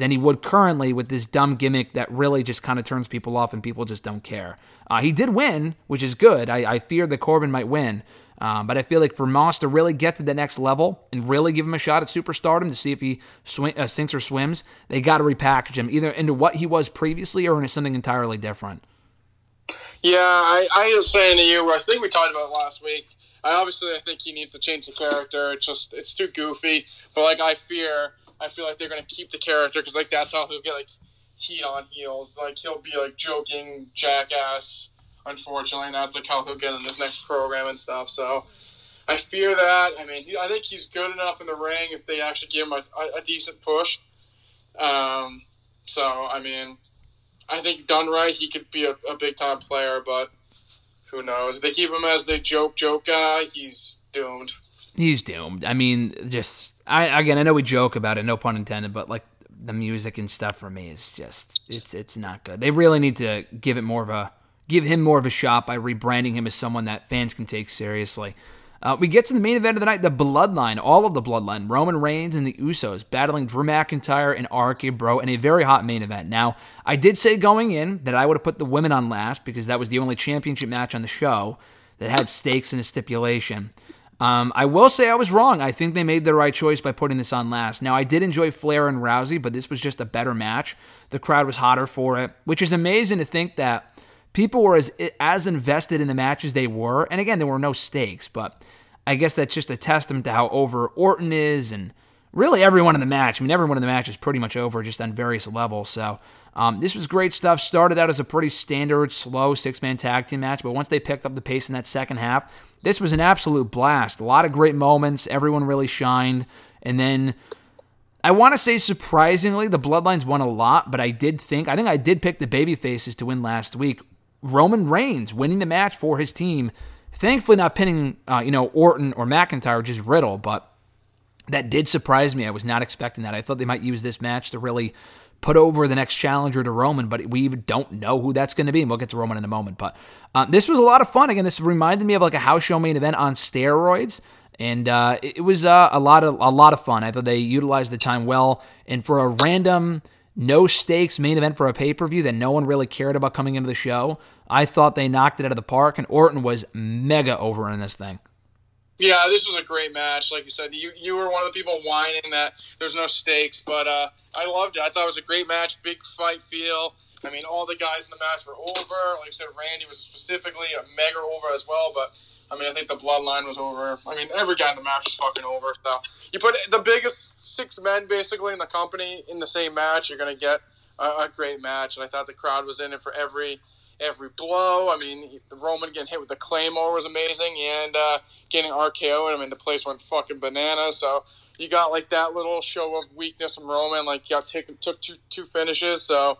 S1: than he would currently with this dumb gimmick that really just kind of turns people off and people just don't care. Uh, he did win, which is good. I, I feared that Corbin might win. Um, but I feel like for Moss to really get to the next level and really give him a shot at superstardom to see if he uh, sinks or swims, they got to repackage him either into what he was previously or into something entirely different.
S2: Yeah, I, I was saying to you, I think we talked about last week. I obviously I think he needs to change the character. It's just it's too goofy. But like I fear, I feel like they're gonna keep the character because like that's how he'll get like heat on heels. Like he'll be like joking jackass. Unfortunately, and that's like how he'll get in this next program and stuff. So I fear that. I mean, I think he's good enough in the ring if they actually give him a, a, decent push. Um, so I mean, I think done right, he could be a, a big time player, but who knows? If they keep him as the joke joke guy, he's doomed.
S1: he's doomed. I mean, just I again, I know we joke about it, no pun intended, but like the music and stuff for me is just it's it's not good. They really need to give it more of a give him more of a shot by rebranding him as someone that fans can take seriously. Uh, we get to the main event of the night, the Bloodline, all of the Bloodline, Roman Reigns and the Usos battling Drew McIntyre and RK Bro in a very hot main event. Now, I did say going in that I would have put the women on last because that was the only championship match on the show that had stakes and a stipulation. Um, I will say I was wrong. I think they made the right choice by putting this on last. Now, I did enjoy Flair and Rousey, but this was just a better match. The crowd was hotter for it, which is amazing to think that people were as as invested in the match as they were. And again, there were no stakes, but I guess that's just a testament to how over Orton is and really everyone in the match. I mean, everyone in the match is pretty much over just on various levels. So um, this was great stuff. Started out as a pretty standard, slow six man tag team match, but once they picked up the pace in that second half, this was an absolute blast. A lot of great moments. Everyone really shined. And then I want to say surprisingly, the Bloodlines won a lot, but I did think, I think I did pick the baby faces to win last week. Roman Reigns winning the match for his team. Thankfully, not pinning, uh, you know, Orton or McIntyre, just Riddle, but that did surprise me. I was not expecting that. I thought they might use this match to really put over the next challenger to Roman, but we don't know who that's going to be, and we'll get to Roman in a moment. But um, this was a lot of fun. Again, this reminded me of like a house show main event on steroids, and uh, it was uh, a lot of a lot of fun. I thought they utilized the time well, and for a random no stakes main event for a pay per view that no one really cared about coming into the show, I thought they knocked it out of the park, and Orton was mega over in this thing.
S2: Yeah, this was a great match. Like you said, you you were one of the people whining that there's no stakes, but uh, I loved it. I thought it was a great match, big fight feel. I mean, all the guys in the match were over. Like I said, Randy was specifically a mega over as well. But I mean, I think the Bloodline was over. I mean, every guy in the match was fucking over. So you put the biggest six men basically in the company in the same match, you're gonna get a, a great match. And I thought the crowd was in it for every every blow. I mean, the Roman getting hit with the Claymore was amazing, and uh, getting RKO. And I mean, the place went fucking bananas. So you got like that little show of weakness from Roman. Like, got taken took two two finishes. So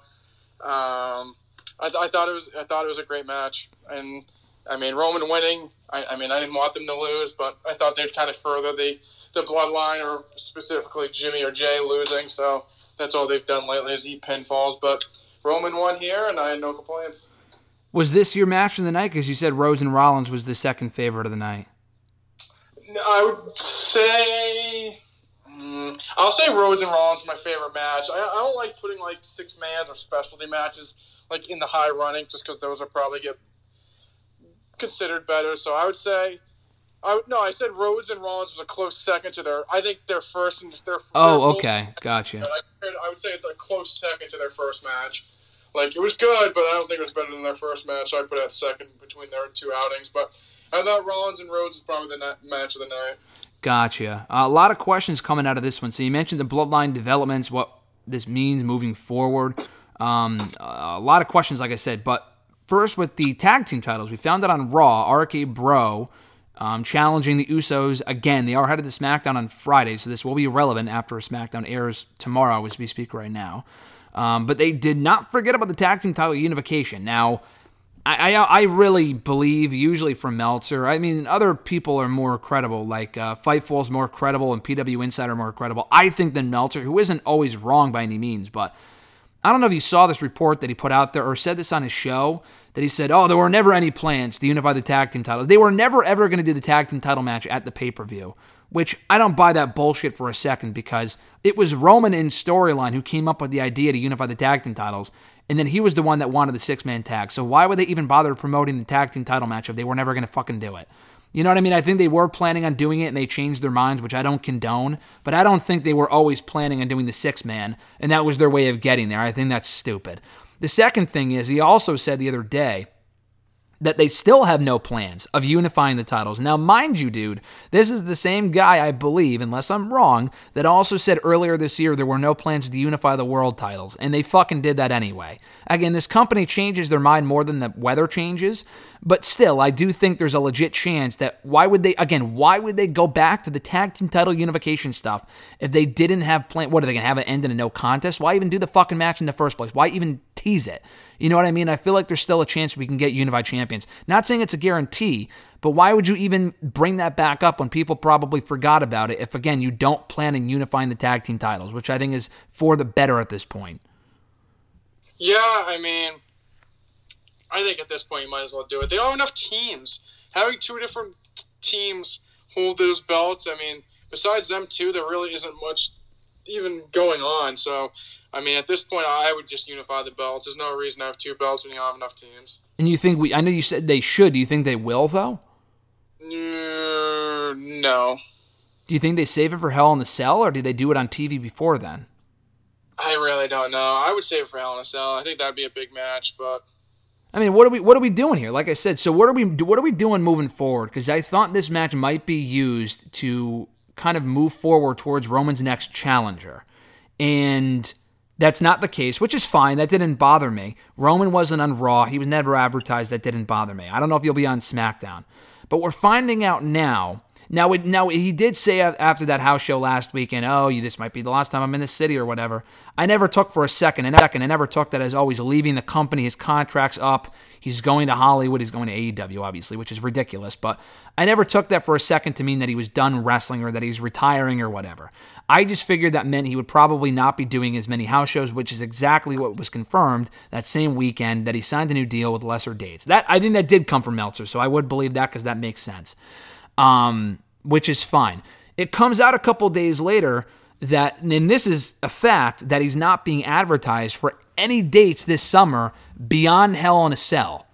S2: um, I, I thought it was I thought it was a great match, and I mean, Roman winning. I, I mean, I didn't want them to lose, but I thought they'd kind of further the the bloodline, or specifically Jimmy or Jay losing. So that's all they've done lately is eat pinfalls. But Roman won here, and I had no complaints.
S1: Was this your match of the night? Because you said Rhodes and Rollins was the second favorite of the night.
S2: I would say. I'll say Rhodes and Rollins my favorite match. I, I don't like putting like six mans or specialty matches like in the high running just because those will probably get considered better. So I would say, I would, no, I said Rhodes and Rollins was a close second to their. I think their first and their.
S1: Oh,
S2: their-
S1: okay, gotcha.
S2: I, I would say it's a close second to their first match. Like it was good, but I don't think it was better than their first match. So I put it at second between their two outings. But I thought Rollins and Rhodes was probably the match of the night.
S1: Gotcha. Uh, a lot of questions coming out of this one. So you mentioned the bloodline developments, what this means moving forward. Um, a lot of questions, like I said. But first, with the tag team titles, we found out on Raw, RK Bro um, challenging the Usos again. They are headed to SmackDown on Friday, so this will be relevant after SmackDown airs tomorrow as we speak right now. Um, but they did not forget about the tag team title unification. Now, I, I, I really believe, usually from Meltzer, I mean, other people are more credible, like uh, Fightful's more credible and PW Insider more credible, I think, than Meltzer, who isn't always wrong by any means. But I don't know if you saw this report that he put out there or said this on his show that he said, oh, there were never any plans to unify the tag team titles. They were never, ever going to do the tag team title match at the pay per view, which I don't buy that bullshit for a second because it was Roman in storyline who came up with the idea to unify the tag team titles. And then he was the one that wanted the six man tag. So why would they even bother promoting the tag team title match if they were never going to fucking do it? You know what I mean? I think they were planning on doing it and they changed their minds, which I don't condone. But I don't think they were always planning on doing the six man, and that was their way of getting there. I think that's stupid. The second thing is, he also said the other day that they still have no plans of unifying the titles. Now, mind you, dude, this is the same guy, I believe, unless I'm wrong, that also said earlier this year there were no plans to unify the world titles, and they fucking did that anyway. Again, this company changes their mind more than the weather changes, but still, I do think there's a legit chance that why would they, again, why would they go back to the tag team title unification stuff if they didn't have plan? What are they gonna have it end in a no contest? Why even do the fucking match in the first place? Why even tease it? You know what I mean? I feel like there's still a chance we can get unified champions. Not saying it's a guarantee, but why would you even bring that back up when people probably forgot about it if, again, you don't plan on unifying the tag team titles, which I think is for the better at this point?
S2: Yeah, I mean, I think at this point you might as well do it. They have enough teams. Having two different teams hold those belts, I mean, besides them two, there really isn't much even going on. So, I mean, at this point, I would just unify the belts. There's no reason to have two belts when you don't have enough teams.
S1: And you think we, I know you said they should. Do you think they will, though?
S2: Uh, no.
S1: Do you think they save it for Hell in the Cell, or do they do it on TV before then?
S2: I really don't know. I would save it for Hell in a Cell. I think that'd be a big match, but
S1: I mean, what are we what are we doing here? Like I said, so what are we what are we doing moving forward? Because I thought this match might be used to kind of move forward towards Roman's next challenger, and that's not the case, which is fine. That didn't bother me. Roman wasn't on Raw. He was never advertised. That didn't bother me. I don't know if he'll be on SmackDown, but we're finding out now. Now, it, now he did say after that house show last weekend, "Oh, this might be the last time I'm in the city or whatever." I never took for a second, and second, I never took that as oh, always leaving the company. His contract's up. He's going to Hollywood. He's going to AEW, obviously, which is ridiculous. But I never took that for a second to mean that he was done wrestling or that he's retiring or whatever. I just figured that meant he would probably not be doing as many house shows, which is exactly what was confirmed that same weekend that he signed a new deal with lesser dates. That I think that did come from Meltzer, so I would believe that because that makes sense um, which is fine. It comes out a couple days later that, and this is a fact, that he's not being advertised for any dates this summer beyond Hell in a Cell.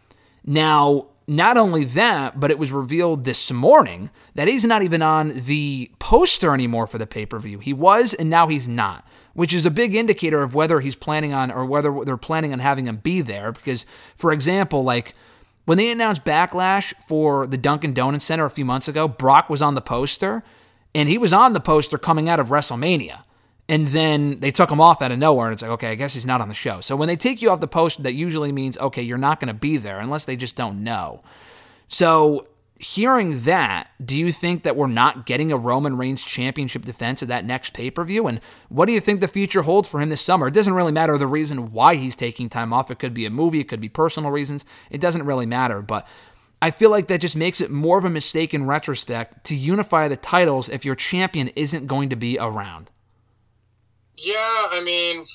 S1: Now, not only that, but it was revealed this morning that he's not even on the poster anymore for the pay per view. He was, and now he's not, which is a big indicator of whether he's planning on or whether they're planning on having him be there. Because, for example, like when they announced Backlash for the Dunkin' Donuts Center a few months ago, Brock was on the poster, and he was on the poster coming out of WrestleMania. And then they took him off out of nowhere, and it's like, okay, I guess he's not on the show. So when they take you off the poster, that usually means, okay, you're not going to be there unless they just don't know. So hearing that, do you think that we're not getting a Roman Reigns championship defense at that next pay per view? And what do you think the future holds for him this summer? It doesn't really matter the reason why he's taking time off. It could be a movie, it could be personal reasons. It doesn't really matter. But I feel like that just makes it more of a mistake in retrospect to unify the titles if your champion isn't going to be around.
S2: Yeah, I mean,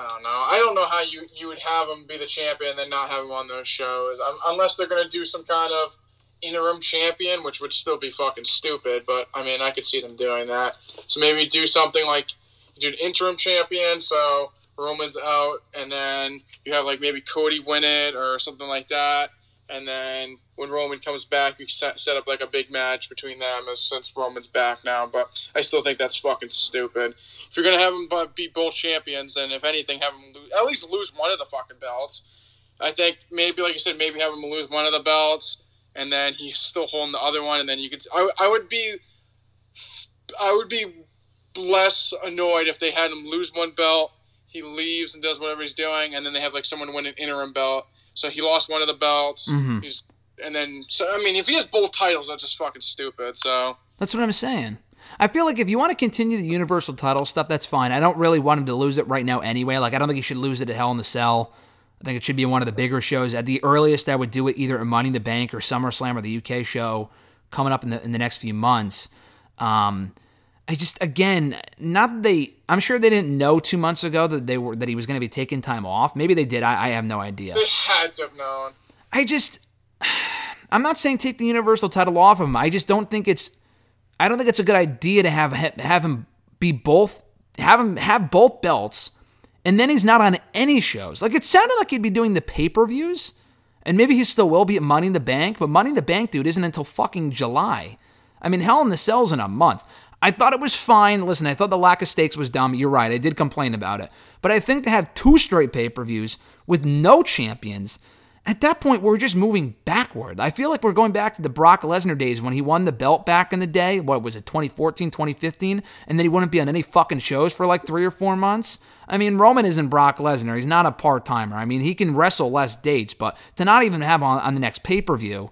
S2: I don't know. I don't know how you you would have him be the champion and then not have him on those shows, um, unless they're gonna do some kind of interim champion, which would still be fucking stupid. But I mean, I could see them doing that. So maybe do something like do an interim champion, so Roman's out, and then you have like maybe Cody win it or something like that. And then when Roman comes back, you set, set up like a big match between them as, since Roman's back now. But I still think that's fucking stupid. If you're gonna have them bu- be both champions, then if anything, have them lose, at least lose one of the fucking belts. I think maybe, like you said, maybe have him lose one of the belts, and then he's still holding the other one, and then you could. I, I would be, I would be less annoyed if they had him lose one belt, he leaves and does whatever he's doing, and then they have like someone win an interim belt. So he lost one of the belts.
S1: Mhm.
S2: He's and then so I mean, if he has both titles, that's just fucking stupid. So
S1: That's what I'm saying. I feel like if you want to continue the Universal title stuff, that's fine. I don't really want him to lose it right now anyway. Like, I don't think he should lose it at Hell in the Cell. I think it should be one of the bigger shows. At the earliest, I would do it either at Money in the Bank or SummerSlam or the UK show coming up in the in the next few months. Um, I just again, not that they. I'm sure they didn't know two months ago that they were that he was going to be taking time off. Maybe they did. I, I have no idea.
S2: they had to have known.
S1: I just I'm not saying take the universal title off of him. I just don't think it's I don't think it's a good idea to have have him be both have him have both belts and then he's not on any shows. Like it sounded like he'd be doing the pay-per-views and maybe he still will be at Money in the Bank, but Money in the Bank dude isn't until fucking July. I mean, Hell in the Cell's in a month. I thought it was fine. Listen, I thought the lack of stakes was dumb. You're right. I did complain about it. But I think to have two straight pay per views with no champions, at that point, we're just moving backward. I feel like we're going back to the Brock Lesnar days when he won the belt back in the day. What was it, 2014, 2015? And then he wouldn't be on any fucking shows for like three or four months. I mean, Roman isn't Brock Lesnar. He's not a part timer. I mean, he can wrestle less dates, but to not even have on, on the next pay per view,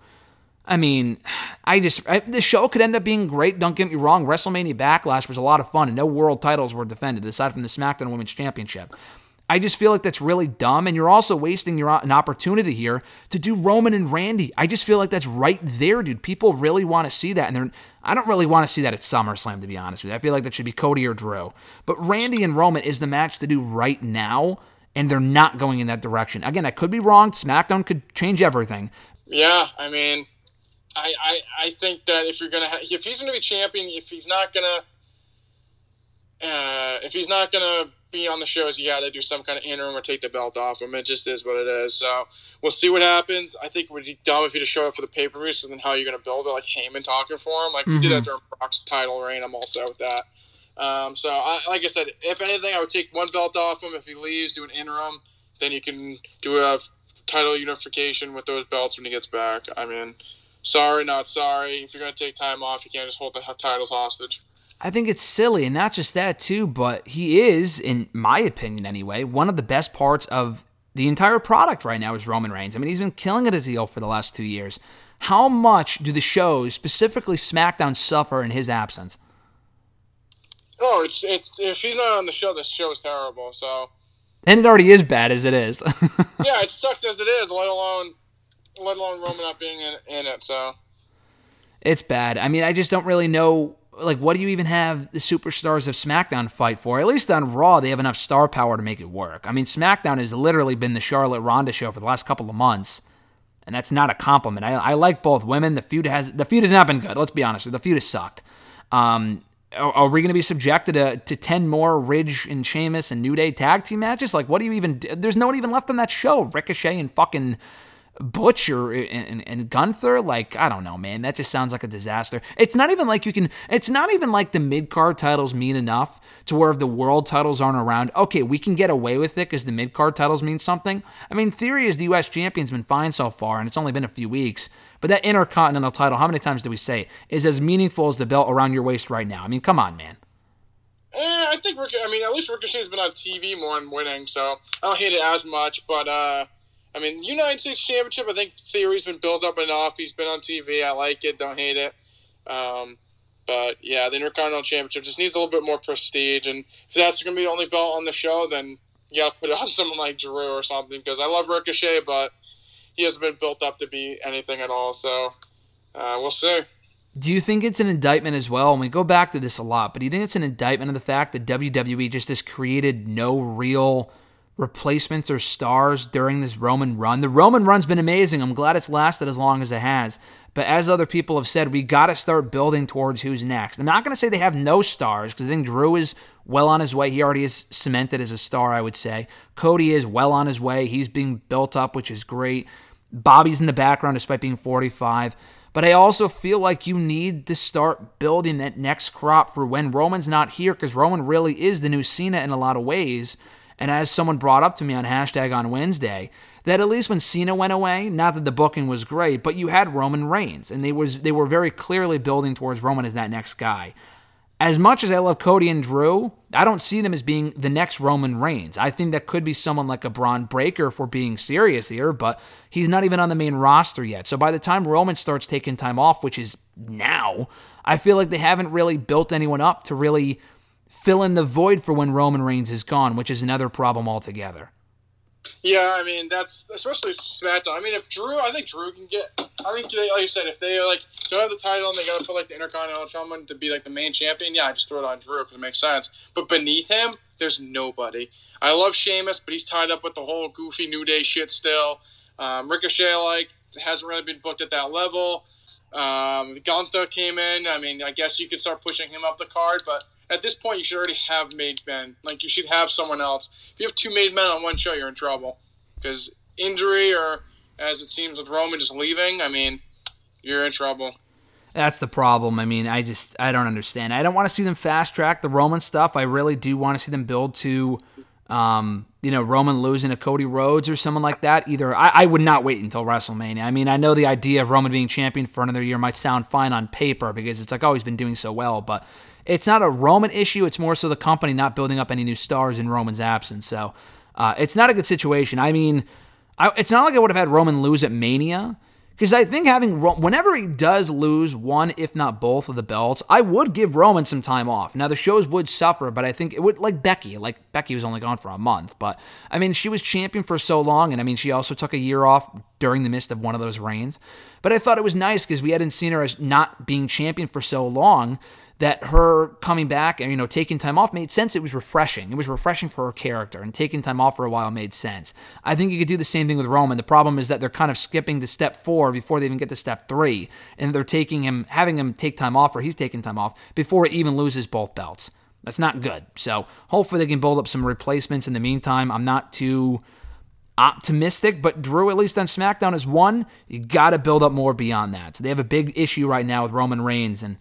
S1: I mean, I just I, the show could end up being great. Don't get me wrong. WrestleMania Backlash was a lot of fun, and no world titles were defended aside from the SmackDown Women's Championship. I just feel like that's really dumb, and you're also wasting your an opportunity here to do Roman and Randy. I just feel like that's right there, dude. People really want to see that, and they're I don't really want to see that at SummerSlam, to be honest with you. I feel like that should be Cody or Drew, but Randy and Roman is the match to do right now, and they're not going in that direction. Again, I could be wrong. SmackDown could change everything,
S2: Yeah, I mean, I, I, I think that if you're gonna ha- if he's gonna be champion, if he's not gonna uh, if he's not gonna be on the shows, you got to do some kind of interim or take the belt off him. It just is what it is. So we'll see what happens. I think it would be dumb if you just show up for the pay per view. So then how are you gonna build it? Like Heyman talking for him, like we did that during Brock's title reign. I'm also with that. Um, so I, like I said, if anything, I would take one belt off him if he leaves, do an interim. Then you can do a title unification with those belts when he gets back. I mean, sorry, not sorry. If you're going to take time off, you can't just hold the titles hostage.
S1: I think it's silly, and not just that too, but he is, in my opinion anyway, one of the best parts of the entire product right now is Roman Reigns. I mean, he's been killing it as heel for the last two years. How much do the shows, specifically SmackDown, suffer in his absence?
S2: Oh, it's it's if he's not on the show, the show is terrible. So
S1: And it already is bad as it is.
S2: yeah, it sucks as it is. Let alone let alone Roman not being in, in it. So
S1: it's bad. I mean, I just don't really know. Like, what do you even have the superstars of SmackDown fight for? At least on Raw, they have enough star power to make it work. I mean, SmackDown has literally been the Charlotte Ronda show for the last couple of months, and that's not a compliment. I, I like both women. The feud has the feud has not been good. Let's be honest. The feud has sucked. Um, are, are we going to be subjected to, to 10 more Ridge and Sheamus and New Day tag team matches? Like, what do you even. There's no one even left on that show. Ricochet and fucking Butcher and, and, Gunther. Like, I don't know, man. That just sounds like a disaster. It's not even like you can. It's not even like the mid card titles mean enough to where if the world titles aren't around, okay, we can get away with it because the mid card titles mean something. I mean, Theory is the U.S. champion's been fine so far, and it's only been a few weeks. But that intercontinental title, how many times do we say, is as meaningful as the belt around your waist right now? I mean, come on, man.
S2: eh, I think I mean at least Ricochet's been on TV more and winning, so I don't hate it as much. But uh, I mean, United States Championship, I think Theory's been built up enough. He's been on TV. I like it. Don't hate it. Um, but yeah, the Intercontinental Championship just needs a little bit more prestige. And if that's going to be the only belt on the show, then you got to put it on someone like Drew or something. Because I love Ricochet, but he hasn't been built up to be anything at all. So uh, we'll see.
S1: Do you think it's an indictment as well? And we go back to this a lot, but do you think it's an indictment of the fact that WWE just has created no real replacements or stars during this Roman run? The Roman run's been amazing. I'm glad it's lasted as long as it has. But as other people have said, we got to start building towards who's next. I'm not going to say they have no stars because I think Drew is well on his way. He already is cemented as a star, I would say. Cody is well on his way. He's being built up, which is great. Bobby's in the background despite being 45. But I also feel like you need to start building that next crop for when Roman's not here, because Roman really is the new Cena in a lot of ways. And as someone brought up to me on hashtag on Wednesday, that at least when Cena went away, not that the booking was great, but you had Roman Reigns, and they was they were very clearly building towards Roman as that next guy. As much as I love Cody and Drew, I don't see them as being the next Roman Reigns. I think that could be someone like a Bron Breakker if we're being serious here, but he's not even on the main roster yet. So by the time Roman starts taking time off, which is now, I feel like they haven't really built anyone up to really fill in the void for when Roman Reigns is gone, which is another problem altogether.
S2: Yeah, I mean that's especially SmackDown. I mean, if Drew, I think Drew can get. I think they, like you said, if they like don't have the title and they got to put like the Intercontinental Champion to be like the main champion, yeah, I just throw it on Drew because it makes sense. But beneath him, there's nobody. I love Sheamus, but he's tied up with the whole goofy New Day shit still. Um, Ricochet like hasn't really been booked at that level. Um, Gunther came in. I mean, I guess you could start pushing him up the card, but at this point, you should already have made men. Like you should have someone else. If you have two made men on one show, you're in trouble because injury or as it seems with Roman just leaving. I mean, you're in trouble.
S1: That's the problem. I mean, I just I don't understand. I don't want to see them fast track the Roman stuff. I really do want to see them build to, um, you know, Roman losing to Cody Rhodes or someone like that. Either I, I would not wait until WrestleMania. I mean, I know the idea of Roman being champion for another year might sound fine on paper because it's like oh he's been doing so well, but it's not a Roman issue. It's more so the company not building up any new stars in Roman's absence. So uh, it's not a good situation. I mean, I, it's not like I would have had Roman lose at Mania. Because I think having whenever he does lose one, if not both, of the belts, I would give Roman some time off. Now the shows would suffer, but I think it would like Becky. Like Becky was only gone for a month, but I mean she was champion for so long, and I mean she also took a year off during the midst of one of those reigns. But I thought it was nice because we hadn't seen her as not being champion for so long that her coming back and you know taking time off made sense. It was refreshing. It was refreshing for her character, and taking time off for a while made sense. I think you could do the same thing with Roman. The problem is that they're kind of skipping to step four before they even get to step three, and they're taking him, having him take time off, or he's taking time off before he even loses both belts. That's not good. So hopefully they can build up some replacements in the meantime. I'm not too optimistic, but Drew, at least on SmackDown, is one. You got to build up more beyond that. So they have a big issue right now with Roman Reigns, and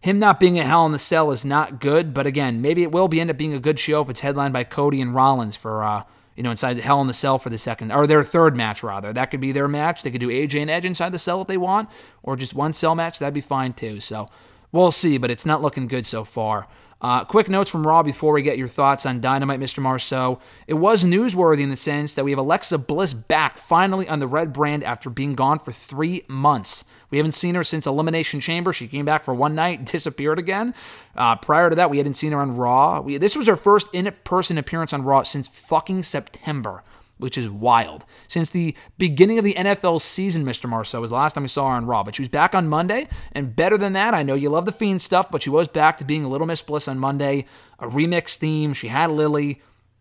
S1: him not being a Hell in the Cell is not good, but again, maybe it will be end up being a good show if it's headlined by Cody and Rollins for uh, you know, inside Hell in the Cell for the second or their third match rather. That could be their match. They could do AJ and Edge inside the cell if they want, or just one cell match. That'd be fine too. So we'll see, but it's not looking good so far. Uh, quick notes from Raw before we get your thoughts on Dynamite, Mr. Marceau. It was newsworthy in the sense that we have Alexa Bliss back finally on the red brand after being gone for three months. We haven't seen her since Elimination Chamber. She came back for one night, disappeared again. Uh, prior to that, we hadn't seen her on Raw. We, this was her first in-person appearance on Raw since fucking September which is wild. Since the beginning of the NFL season, Mr. Marceau was the last time we saw her on Raw. But she was back on Monday, and better than that, I know you love the Fiend stuff, but she was back to being a Little Miss Bliss on Monday, a remix theme. She had Lily,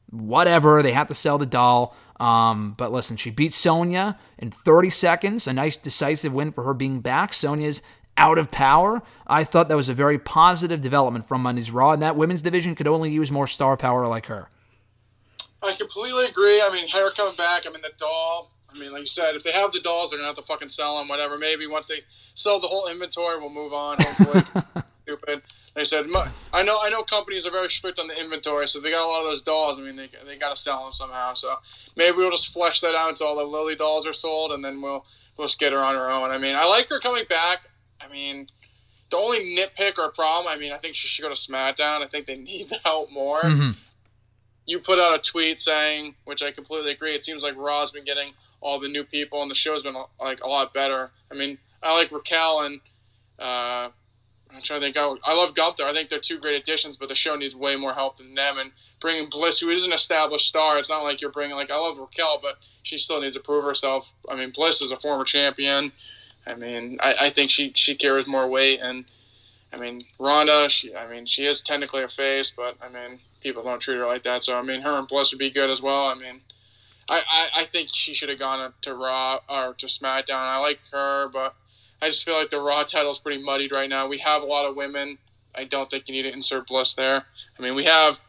S1: whatever. They had to sell the doll. Um, but listen, she beat Sonya in 30 seconds, a nice decisive win for her being back. Sonya's out of power. I thought that was a very positive development from Monday's Raw, and that women's division could only use more star power like her.
S2: I completely agree. I mean, hair coming back. I mean, the doll. I mean, like you said, if they have the dolls, they're gonna have to fucking sell them. Whatever. Maybe once they sell the whole inventory, we'll move on. Hopefully, stupid. They said, I know, I know, companies are very strict on the inventory, so they got a lot of those dolls. I mean, they, they got to sell them somehow. So maybe we'll just flesh that out until all the Lily dolls are sold, and then we'll we'll just get her on her own. I mean, I like her coming back. I mean, the only nitpick or problem, I mean, I think she should go to SmackDown. I think they need the help more.
S1: Mm-hmm.
S2: You put out a tweet saying, which I completely agree. It seems like Raw's been getting all the new people, and the show's been like a lot better. I mean, I like Raquel and uh, I'm trying to think. I, I love Gunther. I think they're two great additions, but the show needs way more help than them. And bringing Bliss, who is an established star, it's not like you're bringing like I love Raquel, but she still needs to prove herself. I mean, Bliss is a former champion. I mean, I, I think she she carries more weight, and I mean Ronda. She, I mean, she is technically a face, but I mean, people don't treat her like that. So I mean, her and Bliss would be good as well. I mean. I, I, I think she should have gone to Raw or to SmackDown. I like her, but I just feel like the Raw title is pretty muddied right now. We have a lot of women. I don't think you need to insert Bliss there. I mean, we have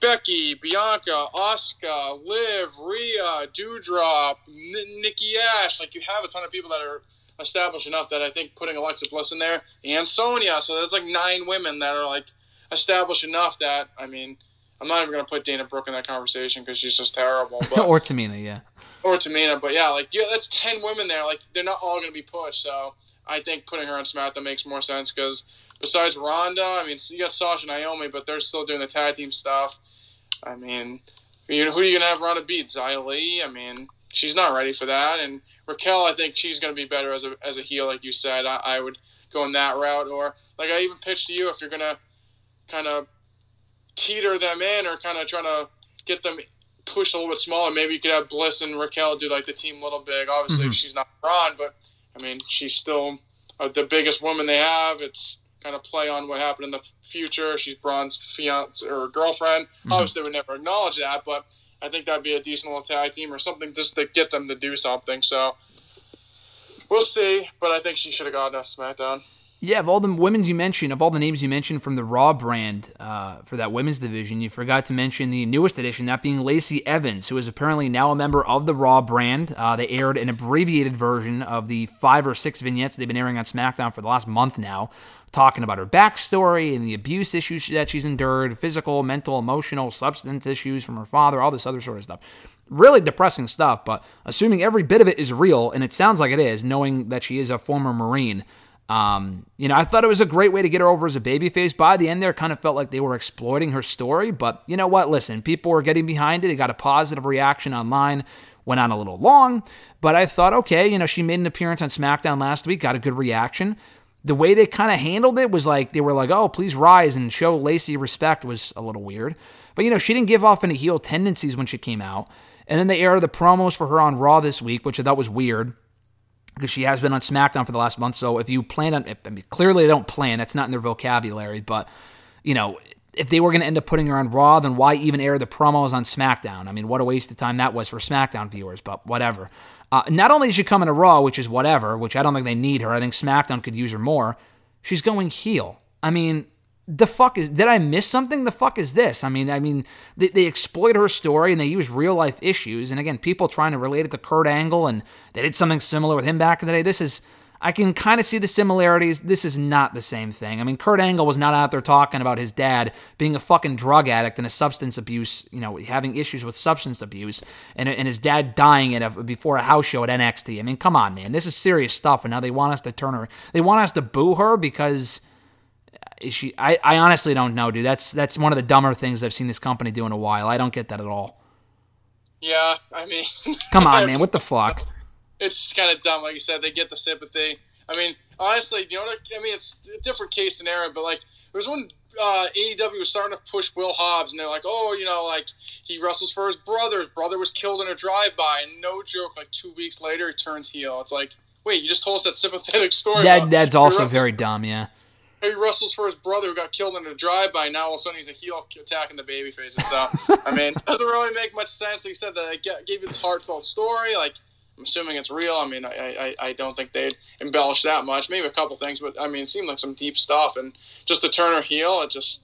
S2: Becky, Bianca, Asuka, Liv, Rhea, Doudrop, N- Nikki Ash. Like, you have a ton of people that are established enough that I think putting Alexa Bliss in there and Sonya. So that's like nine women that are like established enough that, I mean, I'm not even going to put Dana Brooke in that conversation because she's just terrible. But,
S1: or Tamina, yeah.
S2: or Tamina. But yeah, like yeah, that's ten women there. Like they're not all going to be pushed. So I think putting her on SmackDown makes more sense because besides Ronda, I mean, you got Sasha and Naomi, but they're still doing the tag team stuff. I mean, you know, who are you going to have Ronda beat? Xia Li? I mean, she's not ready for that. And Raquel, I think she's going to be better as a as a heel, like you said. I, I would go in that route, or like I even pitched to you if you're going to kind of teeter them in or kind of trying to get them pushed a little bit smaller. Maybe you could have Bliss and Raquel do like the team little big. Obviously,
S1: Mhm.
S2: she's not Braun, but I mean, she's still uh, the biggest woman they have. It's kind of play on what happened in the future. She's Braun's fiance or girlfriend. Obviously, they would never acknowledge that, but I think that'd be a decent little tag team or something just to get them to do something. So we'll see. But I think she should have gone to SmackDown.
S1: Yeah, of all the women's you mentioned, of all the names you mentioned from the Raw brand uh, for that women's division, you forgot to mention the newest addition, that being Lacey Evans, who is apparently now a member of the Raw brand. Uh, they aired an abbreviated version of the five or six vignettes they've been airing on SmackDown for the last month now, talking about her backstory and the abuse issues that she's endured physical, mental, emotional, substance issues from her father, all this other sort of stuff. Really depressing stuff, but assuming every bit of it is real, and it sounds like it is, knowing that she is a former Marine. Um, you know, I thought it was a great way to get her over as a babyface. By the end, there kind of felt like they were exploiting her story. But you know what? Listen, people were getting behind it. It got a positive reaction online. Went on a little long, but I thought, okay, you know, she made an appearance on SmackDown last week, got a good reaction. The way they kind of handled it was like they were like, "Oh, please rise and show Lacey respect." Was a little weird, but you know, she didn't give off any heel tendencies when she came out. And then they aired the promos for her on Raw this week, which I thought was weird because she has been on SmackDown for the last month. So if you plan on, I mean, clearly they don't plan. That's not in their vocabulary. But you know, if they were going to end up putting her on Raw, then why even air the promos on SmackDown? I mean, what a waste of time that was for SmackDown viewers. But whatever. Uh, not only is she coming to Raw, which is whatever, which I don't think they need her. I think SmackDown could use her more. She's going heel. I mean, the fuck is did I miss something? The fuck is this? I mean, I mean, they, they exploit her story and they use real life issues. And again, people trying to relate it to Kurt Angle and they did something similar with him back in the day. This is I can kind of see the similarities. This is not the same thing. I mean, Kurt Angle was not out there talking about his dad being a fucking drug addict and a substance abuse, you know, having issues with substance abuse, and, and his dad dying at a, before a house show at NXT. I mean, come on, man, this is serious stuff. And now they want us to turn her, they want us to boo her because she? I, I honestly don't know, dude. That's that's one of the dumber things I've seen this company do in a while. I don't get that at all.
S2: Yeah, I mean,
S1: Come on, man. What the fuck?
S2: it's just kind of dumb. Like you said, they get the sympathy. I mean, honestly, you know what? I mean, it's a different case scenario, but like, there was when uh, AEW was starting to push Will Hobbs, and they're like, oh, you know, like he wrestles for his brother. His brother was killed in a drive-by, and no joke, like two weeks later, he turns heel. It's like, wait, you just told us that sympathetic story.
S1: That that's also very dumb. Yeah.
S2: He wrestles for his brother who got killed in a drive-by. Now all of a sudden he's a heel attacking the baby faces. So I mean, it doesn't really make much sense. You said, that I ga- gave this heartfelt story. Like I'm assuming it's real. I mean, I, I, I don't think they'd embellish that much. Maybe a couple things, but I mean, it seemed like some deep stuff. And just to turn her heel, it just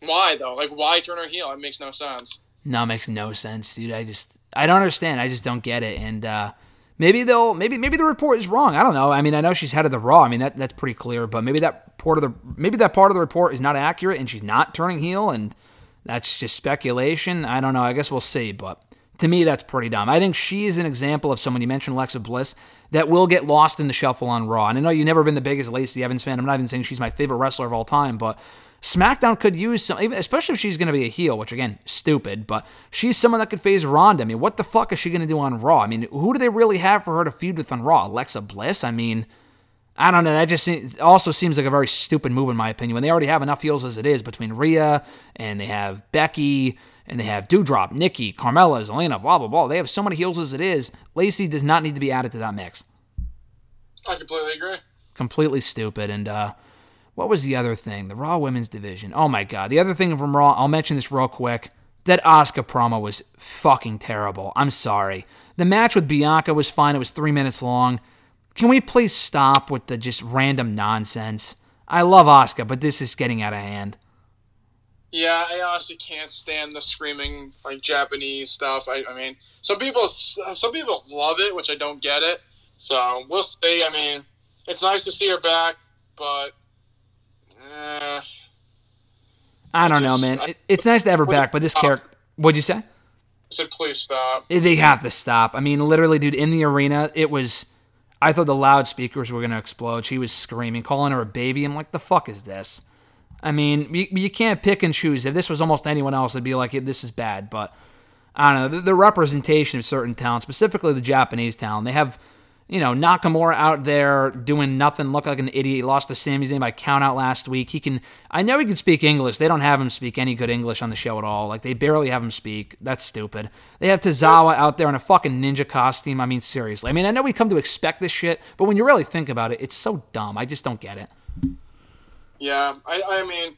S2: why though? Like why turn her heel? It makes no sense.
S1: No, it makes no sense, dude. I just I don't understand. I just don't get it. And uh maybe they'll maybe maybe the report is wrong. I don't know. I mean, I know she's head of the Raw. I mean, that that's pretty clear, but maybe that part of the maybe that part of the report is not accurate and she's not turning heel and that's just speculation. I don't know. I guess we'll see, but to me that's pretty dumb. I think she is an example of someone you mentioned Alexa Bliss that will get lost in the shuffle on Raw. And I know you've never been the biggest Lacey Evans fan. I'm not even saying she's my favorite wrestler of all time, but SmackDown could use some, even- especially if she's going to be a heel, which again, stupid, but she's someone that could phase Ronda. I mean, what the fuck is she going to do on Raw? I mean, who do they really have for her to feud with on Raw? Alexa Bliss? I mean, I don't know. That just seems, also seems like a very stupid move, in my opinion. When they already have enough heels as it is between Rhea and they have Becky and they have Doudrop, Nikki, Carmella, Zelina, blah blah blah. They have so many heels as it is. Lacey does not need to be added to that mix.
S2: I completely agree.
S1: Completely stupid. And uh, what was the other thing? The Raw Women's Division. Oh my God. The other thing from Raw. I'll mention this real quick. That Asuka promo was fucking terrible. I'm sorry. The match with Bianca was fine. It was three minutes long. Can we please stop with the just random nonsense? I love Asuka, but this is getting out of hand.
S2: Yeah, I honestly can't stand the screaming like Japanese stuff. I, I mean, some people some people love it, which I don't get it. So we'll see. I mean, it's nice to see her back, but eh,
S1: I don't know,
S2: Just-
S1: man. It, it's nice to have her back, but this character. What'd you say?
S2: I said please stop.
S1: They have to stop. I mean, literally, dude, in the arena, it was. I thought the loudspeakers were gonna explode. She was screaming, calling her a baby. I'm like, the fuck is this? I mean, you, you can't pick and choose. If this was almost anyone else, I'd be like, this is bad. But I don't know. The, the representation of certain talent, specifically the Japanese talent, they have, you know, Nakamura out there doing nothing, look like an idiot. He lost to Sami Zayn by count out last week. He can, I know he can speak English. They don't have him speak any good English on the show at all. Like, they barely have him speak. That's stupid. They have Tozawa out there in a fucking ninja costume. I mean, seriously. I mean, I know we come to expect this shit, but when you really think about it, it's so dumb. I just don't get it.
S2: Yeah, I, I mean,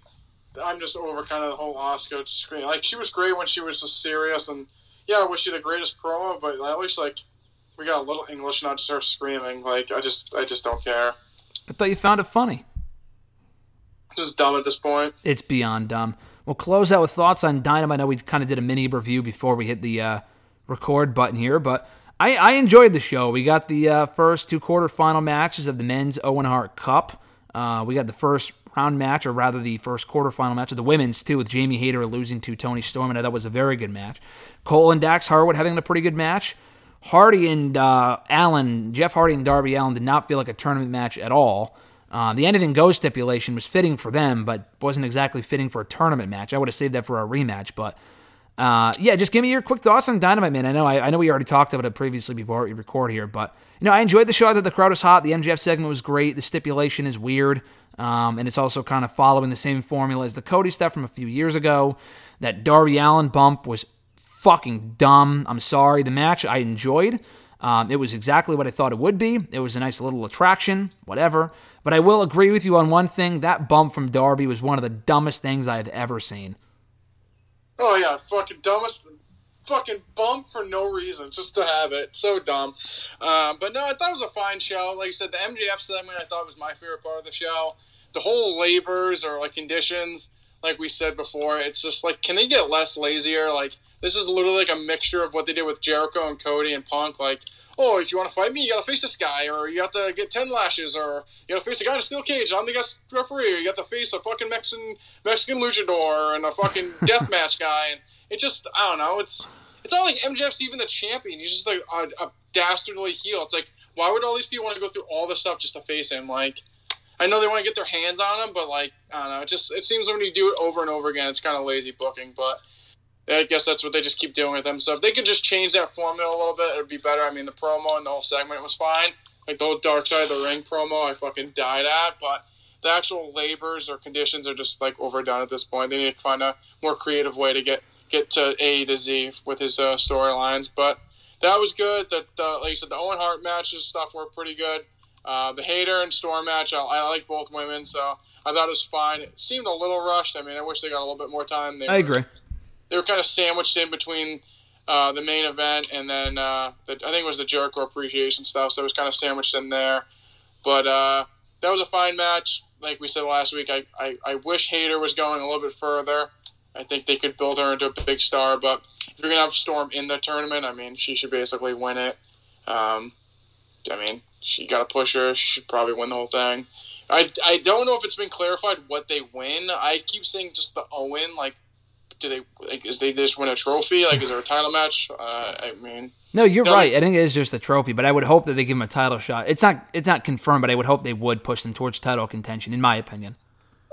S2: I'm just over kind of the whole Asuka screen. Like she was great when she was just serious, and yeah, was she the greatest promo, but at least like we got a little English, not just her screaming. Like I just, I just don't care.
S1: I thought you found it funny.
S2: Just dumb at this point.
S1: It's beyond dumb. We'll close out with thoughts on Dynamite. I know we kind of did a mini review before we hit the uh, record button here, but I, I enjoyed the show. We got the uh, first two quarterfinal matches of the men's Owen Hart Cup. Uh, we got the first round match, or rather the first quarterfinal match of the women's too, with Jamie Hayter losing to Toni Storm, and I thought that was a very good match. Cole and Dax Harwood having a pretty good match. Hardy and uh, Allin, Jeff Hardy and Darby Allin did not feel like a tournament match at all. Uh, the anything goes stipulation was fitting for them, but wasn't exactly fitting for a tournament match. I would have saved that for a rematch, but uh, yeah, just give me your quick thoughts on Dynamite, man. I know I, I know we already talked about it previously before we record here, but you know I enjoyed the show. Thought the crowd was hot. The MJF segment was great. The stipulation is weird, um, and it's also kind of following the same formula as the Cody stuff from a few years ago. That Darby Allin bump was fucking dumb. I'm sorry. The match I enjoyed. Um, it was exactly what I thought it would be. It was a nice little attraction, whatever. But I will agree with you on one thing. That bump from Darby was one of the dumbest things I have ever seen.
S2: Oh yeah, fucking dumbest, fucking bump for no reason, just to have it. So dumb. Um, but no, I thought it was a fine show. Like you said, the MJF segment I thought was my favorite part of the show. The whole labors or like conditions, like we said before, it's just like, can they get less lazier? Like this is literally like a mixture of what they did with Jericho and Cody and Punk. Like, oh, if you want to fight me, you got to face this guy, or you got to get ten lashes, or you got to face a guy in a steel cage. I'm the guest referee. Or you got to face a fucking Mexican Mexican luchador and a fucking death match guy. And it just, I don't know. It's it's not like MJF's even the champion. He's just like a, a dastardly heel. It's like, why would all these people want to go through all this stuff just to face him? Like, I know they want to get their hands on him, but like, I don't know. It just it seems when you do it over and over again, it's kind of lazy booking. But I guess that's what they just keep doing with them. So if they could just change that formula a little bit, it would be better. I mean, the promo and the whole segment was fine. Like the whole Dark Side of the Ring promo, I fucking died at. But the actual labors or conditions are just like overdone at this point. They need to find a more creative way to get get to A to Z with his uh, storylines. But that was good. That uh, like you said, the Owen Hart matches stuff were pretty good. Uh, the Hayter and Storm match, I, I like both women, so I thought it was fine. It seemed a little rushed. I mean, I wish they got a little bit more time. They
S1: I
S2: were-
S1: agree.
S2: They were kind of sandwiched in between uh, the main event and then uh, the, I think it was the Jericho appreciation stuff. So it was kind of sandwiched in there. But uh, that was a fine match. Like we said last week, I, I, I wish Hayter was going a little bit further. I think they could build her into a big star. But if you're gonna have Storm in the tournament, I mean, she should basically win it. Um, I mean, she got to push her. She should probably win the whole thing. I, I don't know if it's been clarified what they win. I keep saying just the Owen. Like, do they like is they just win a trophy? Like, is there a title match? Uh, I mean,
S1: No, you're right. I think it is just a trophy, but I would hope that they give him a title shot. It's not it's not confirmed, but I would hope they would push them towards title contention, in my opinion.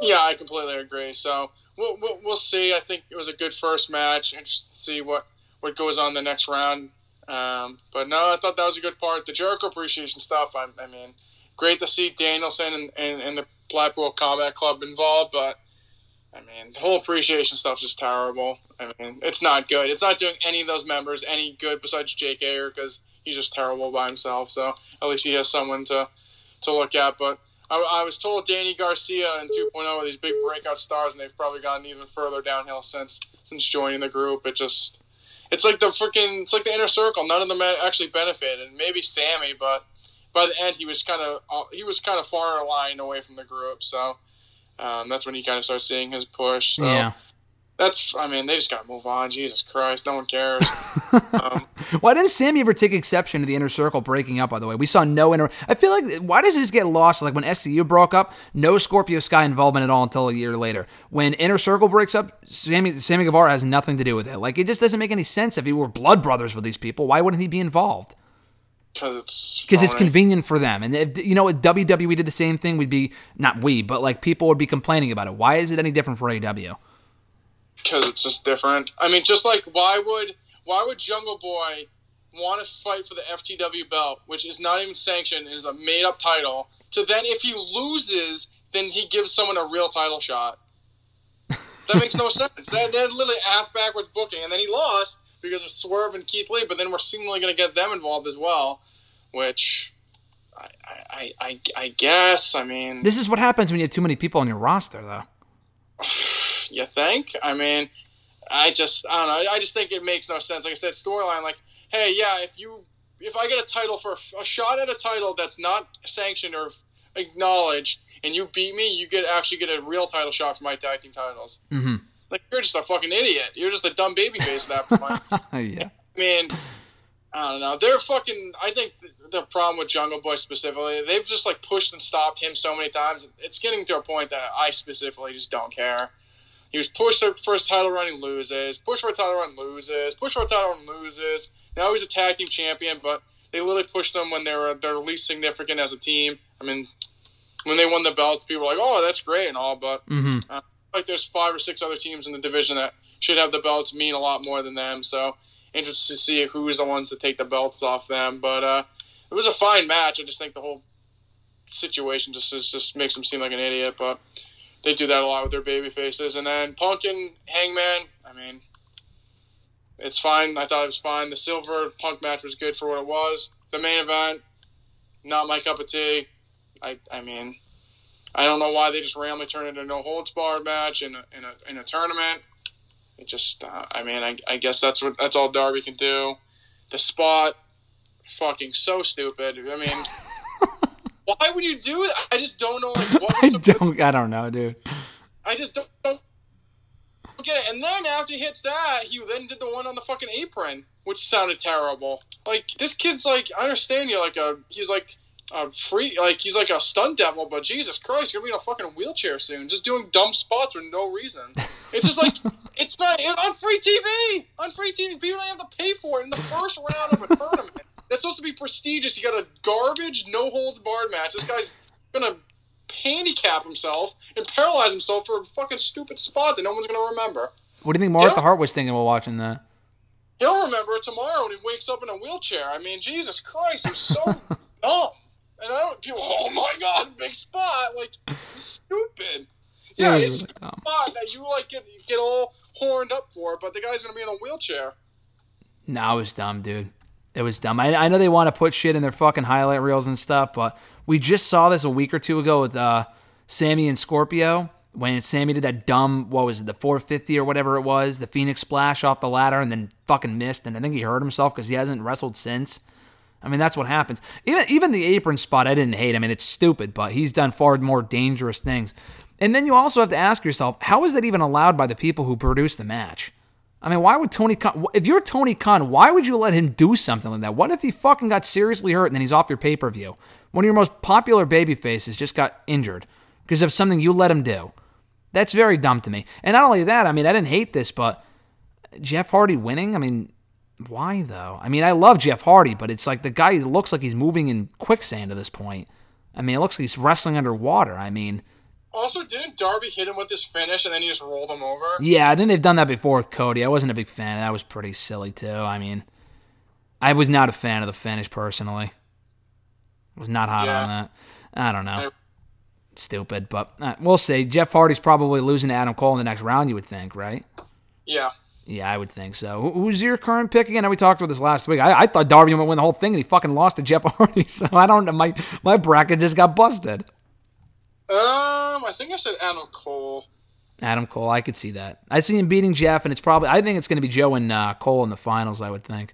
S2: yeah, I completely agree. So we'll, we'll, we'll see. I think it was a good first match. Interested to see what what goes on the next round. Um, but no, I thought that was a good part. The Jericho appreciation stuff. I, I mean, great to see Danielson and, and, and the Blackpool Combat Club involved, but I mean, the whole appreciation stuff is just terrible. I mean, it's not good. It's not doing any of those members any good besides Jake Hager because he's just terrible by himself. So at least he has someone to to look at. But I, I was told Danny Garcia and 2.0 are these big breakout stars, and they've probably gotten even further downhill since since joining the group. It just it's like the freaking it's like the inner circle. None of them actually benefited. Maybe Sammy, but by the end he was kind of uh, he was kind of far line away from the group. So um, that's when he kind of starts seeing his push. So
S1: Yeah.
S2: that's I mean they just gotta move on. Jesus Christ, no one cares. um,
S1: Why didn't Sammy ever take exception to the inner circle breaking up? By the way, we saw no inner. I feel like why does this get lost? Like when SCU broke up, no Scorpio Sky involvement at all until a year later. When inner circle breaks up, Sammy Sammy Guevara has nothing to do with it. Like it just doesn't make any sense. If he were blood brothers with these people, why wouldn't he be involved?
S2: Because it's
S1: Because it's convenient for them. And if you know, if WWE did the same thing, we'd be not we, but like people would be complaining about it. Why is it any different for AEW?
S2: because it's just different. I mean, just like why would why would Jungle Boy want to fight for the FTW belt, which is not even sanctioned, is a made up title? To then, if he loses, then he gives someone a real title shot. That makes no sense. That that literally ass backwards booking, and then he lost because of Swerve and Keith Lee. But then we're seemingly going to get them involved as well, which. I, I, I, I guess. I mean,
S1: This is what happens when you have too many people on your roster, though.
S2: You think? I mean, I just I don't know. I, just think it makes no sense. Like I said, storyline. Like, hey, yeah, if you if I get a title for a shot at a title that's not sanctioned or acknowledged, and you beat me, you get actually get a real title shot for my tag team titles.
S1: Mhm.
S2: Like you're just a fucking idiot. You're just a dumb baby face at that point.
S1: yeah.
S2: I mean, I don't know. They're fucking. I think the, problem with Jungle Boy specifically, they've just like pushed and stopped him so many times. It's getting to a point that I specifically just don't care. He was pushed for his title run, he loses. Pushed for a title run, loses. Pushed for a title run, loses. Now he's a tag team champion, but they literally pushed them when they were their least significant as a team. I mean, when they won the belts, people were like, "Oh, that's great and all," but
S1: hmm
S2: like there's five or six other teams in the division that should have the belts mean a lot more than them. So interested to see who's the ones to take the belts off them. But uh, it was a fine match. I just think the whole situation just just, makes them seem like an idiot. But they do that a lot with their baby faces. And then and Hangman. I mean, it's fine. I thought it was fine. The Silver Punk match was good for what it was. The main event, not my cup of tea. I I mean. I don't know why they just randomly turned into a no holds barred match in a, in a in a tournament. It just, uh, I mean, I, I guess that's what that's all Darby can do. The spot, fucking so stupid. I mean, why would you do it? I just don't know. Like, what
S1: I don't. I don't know, dude.
S2: I just don't, don't get it. And then after he hits that, he then did the one on the fucking apron, which sounded terrible. Like this kid's like, I understand you like a he's like a free like he's like a stunt devil, but Jesus Christ, you're gonna be in a fucking wheelchair soon, just doing dumb spots for no reason. It's just like it's not on free TV. On free TV, people don't have to pay for it in the first round of a tournament. That's supposed to be prestigious. You got a garbage, no holds barred match. This guy's gonna handicap himself and paralyze himself for a fucking stupid spot that no one's gonna remember.
S1: What do you think Martha
S2: Yeah.
S1: Hart was thinking while watching that?
S2: He'll remember it tomorrow when he wakes up in a wheelchair. I mean, Jesus Christ, it's so dumb. And I don't people. Oh my God, big spot! Like stupid. Yeah,
S1: Yeah,
S2: it's
S1: dumb.
S2: a spot that you like get get all horned up for, but the guy's gonna be in a wheelchair.
S1: No, it was dumb, dude. It was dumb. I, I know they want to put shit in their fucking highlight reels and stuff, but we just saw this a week or two ago with uh, Sammy and Scorpio when Sammy did that dumb, what was it, the 450 or whatever it was, the Phoenix splash off the ladder and then fucking missed, and I think he hurt himself because he hasn't wrestled since. I mean, that's what happens. Even even the apron spot, I didn't hate. I mean, it's stupid, but he's done far more dangerous things. And then you also have to ask yourself, how is that even allowed by the people who produced the match? I mean, why would Tony Khan, if you're Tony Khan, why would you let him do something like that? What if he fucking got seriously hurt and then he's off your pay per view? One of your most popular baby faces just got injured because of something you let him do. That's very dumb to me. And not only that, I mean, I didn't hate this, but Jeff Hardy winning, I mean, why though? I mean, I love Jeff Hardy, but it's like the guy looks like he's moving in quicksand at this point. I mean, it looks like he's wrestling underwater. I mean,
S2: Also, didn't Darby hit him with his finish and then he just rolled him over?
S1: Yeah, I think they've done that before with Cody. I wasn't a big fan. That was pretty silly too. I mean, I was not a fan of the finish personally. Was not hot
S2: Yeah.
S1: on that. I don't know.
S2: I-
S1: Stupid, but uh, we'll see. Jeff Hardy's probably losing to Adam Cole in the next round. You would think, right?
S2: Yeah.
S1: Yeah, I would think so. Who's your current pick again? I we talked about this last week. I, I thought Darby would win the whole thing, and he fucking lost to Jeff Hardy. So I don't know. My my bracket just got busted.
S2: Um, I think I said Adam Cole.
S1: Adam Cole, I could see that. I see him beating Jeff, and it's probably. I think it's going to be Joe and uh, Cole in the finals. I would think.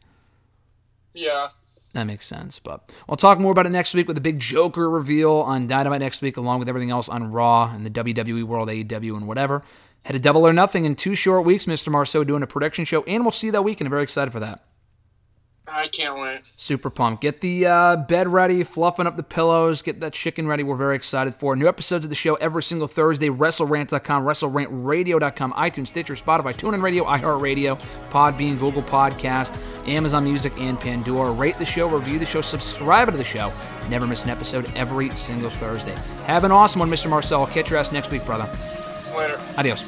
S2: Yeah.
S1: That makes sense. But we'll talk more about it next week with the big Joker reveal on Dynamite next week, along with everything else on Raw and the WWE World, AEW, and whatever. Had a double or nothing in two short weeks, Mr. Marceau doing a prediction show, and we'll see you that weekend. I'm very excited for that.
S2: I can't wait.
S1: Super pumped. Get the uh, bed ready, fluffing up the pillows, get that chicken ready. We're very excited for new episodes of the show every single Thursday. WrestleRant.com, WrestleRantRadio.com, iTunes, Stitcher, Spotify, TuneIn Radio, iHeartRadio, Podbean, Google Podcast, Amazon Music, and Pandora. Rate the show, review the show, subscribe to the show. Never miss an episode every single Thursday. Have an awesome one, Mr. Marcel. I'll catch your ass next week, brother.
S2: Later.
S1: Adiós.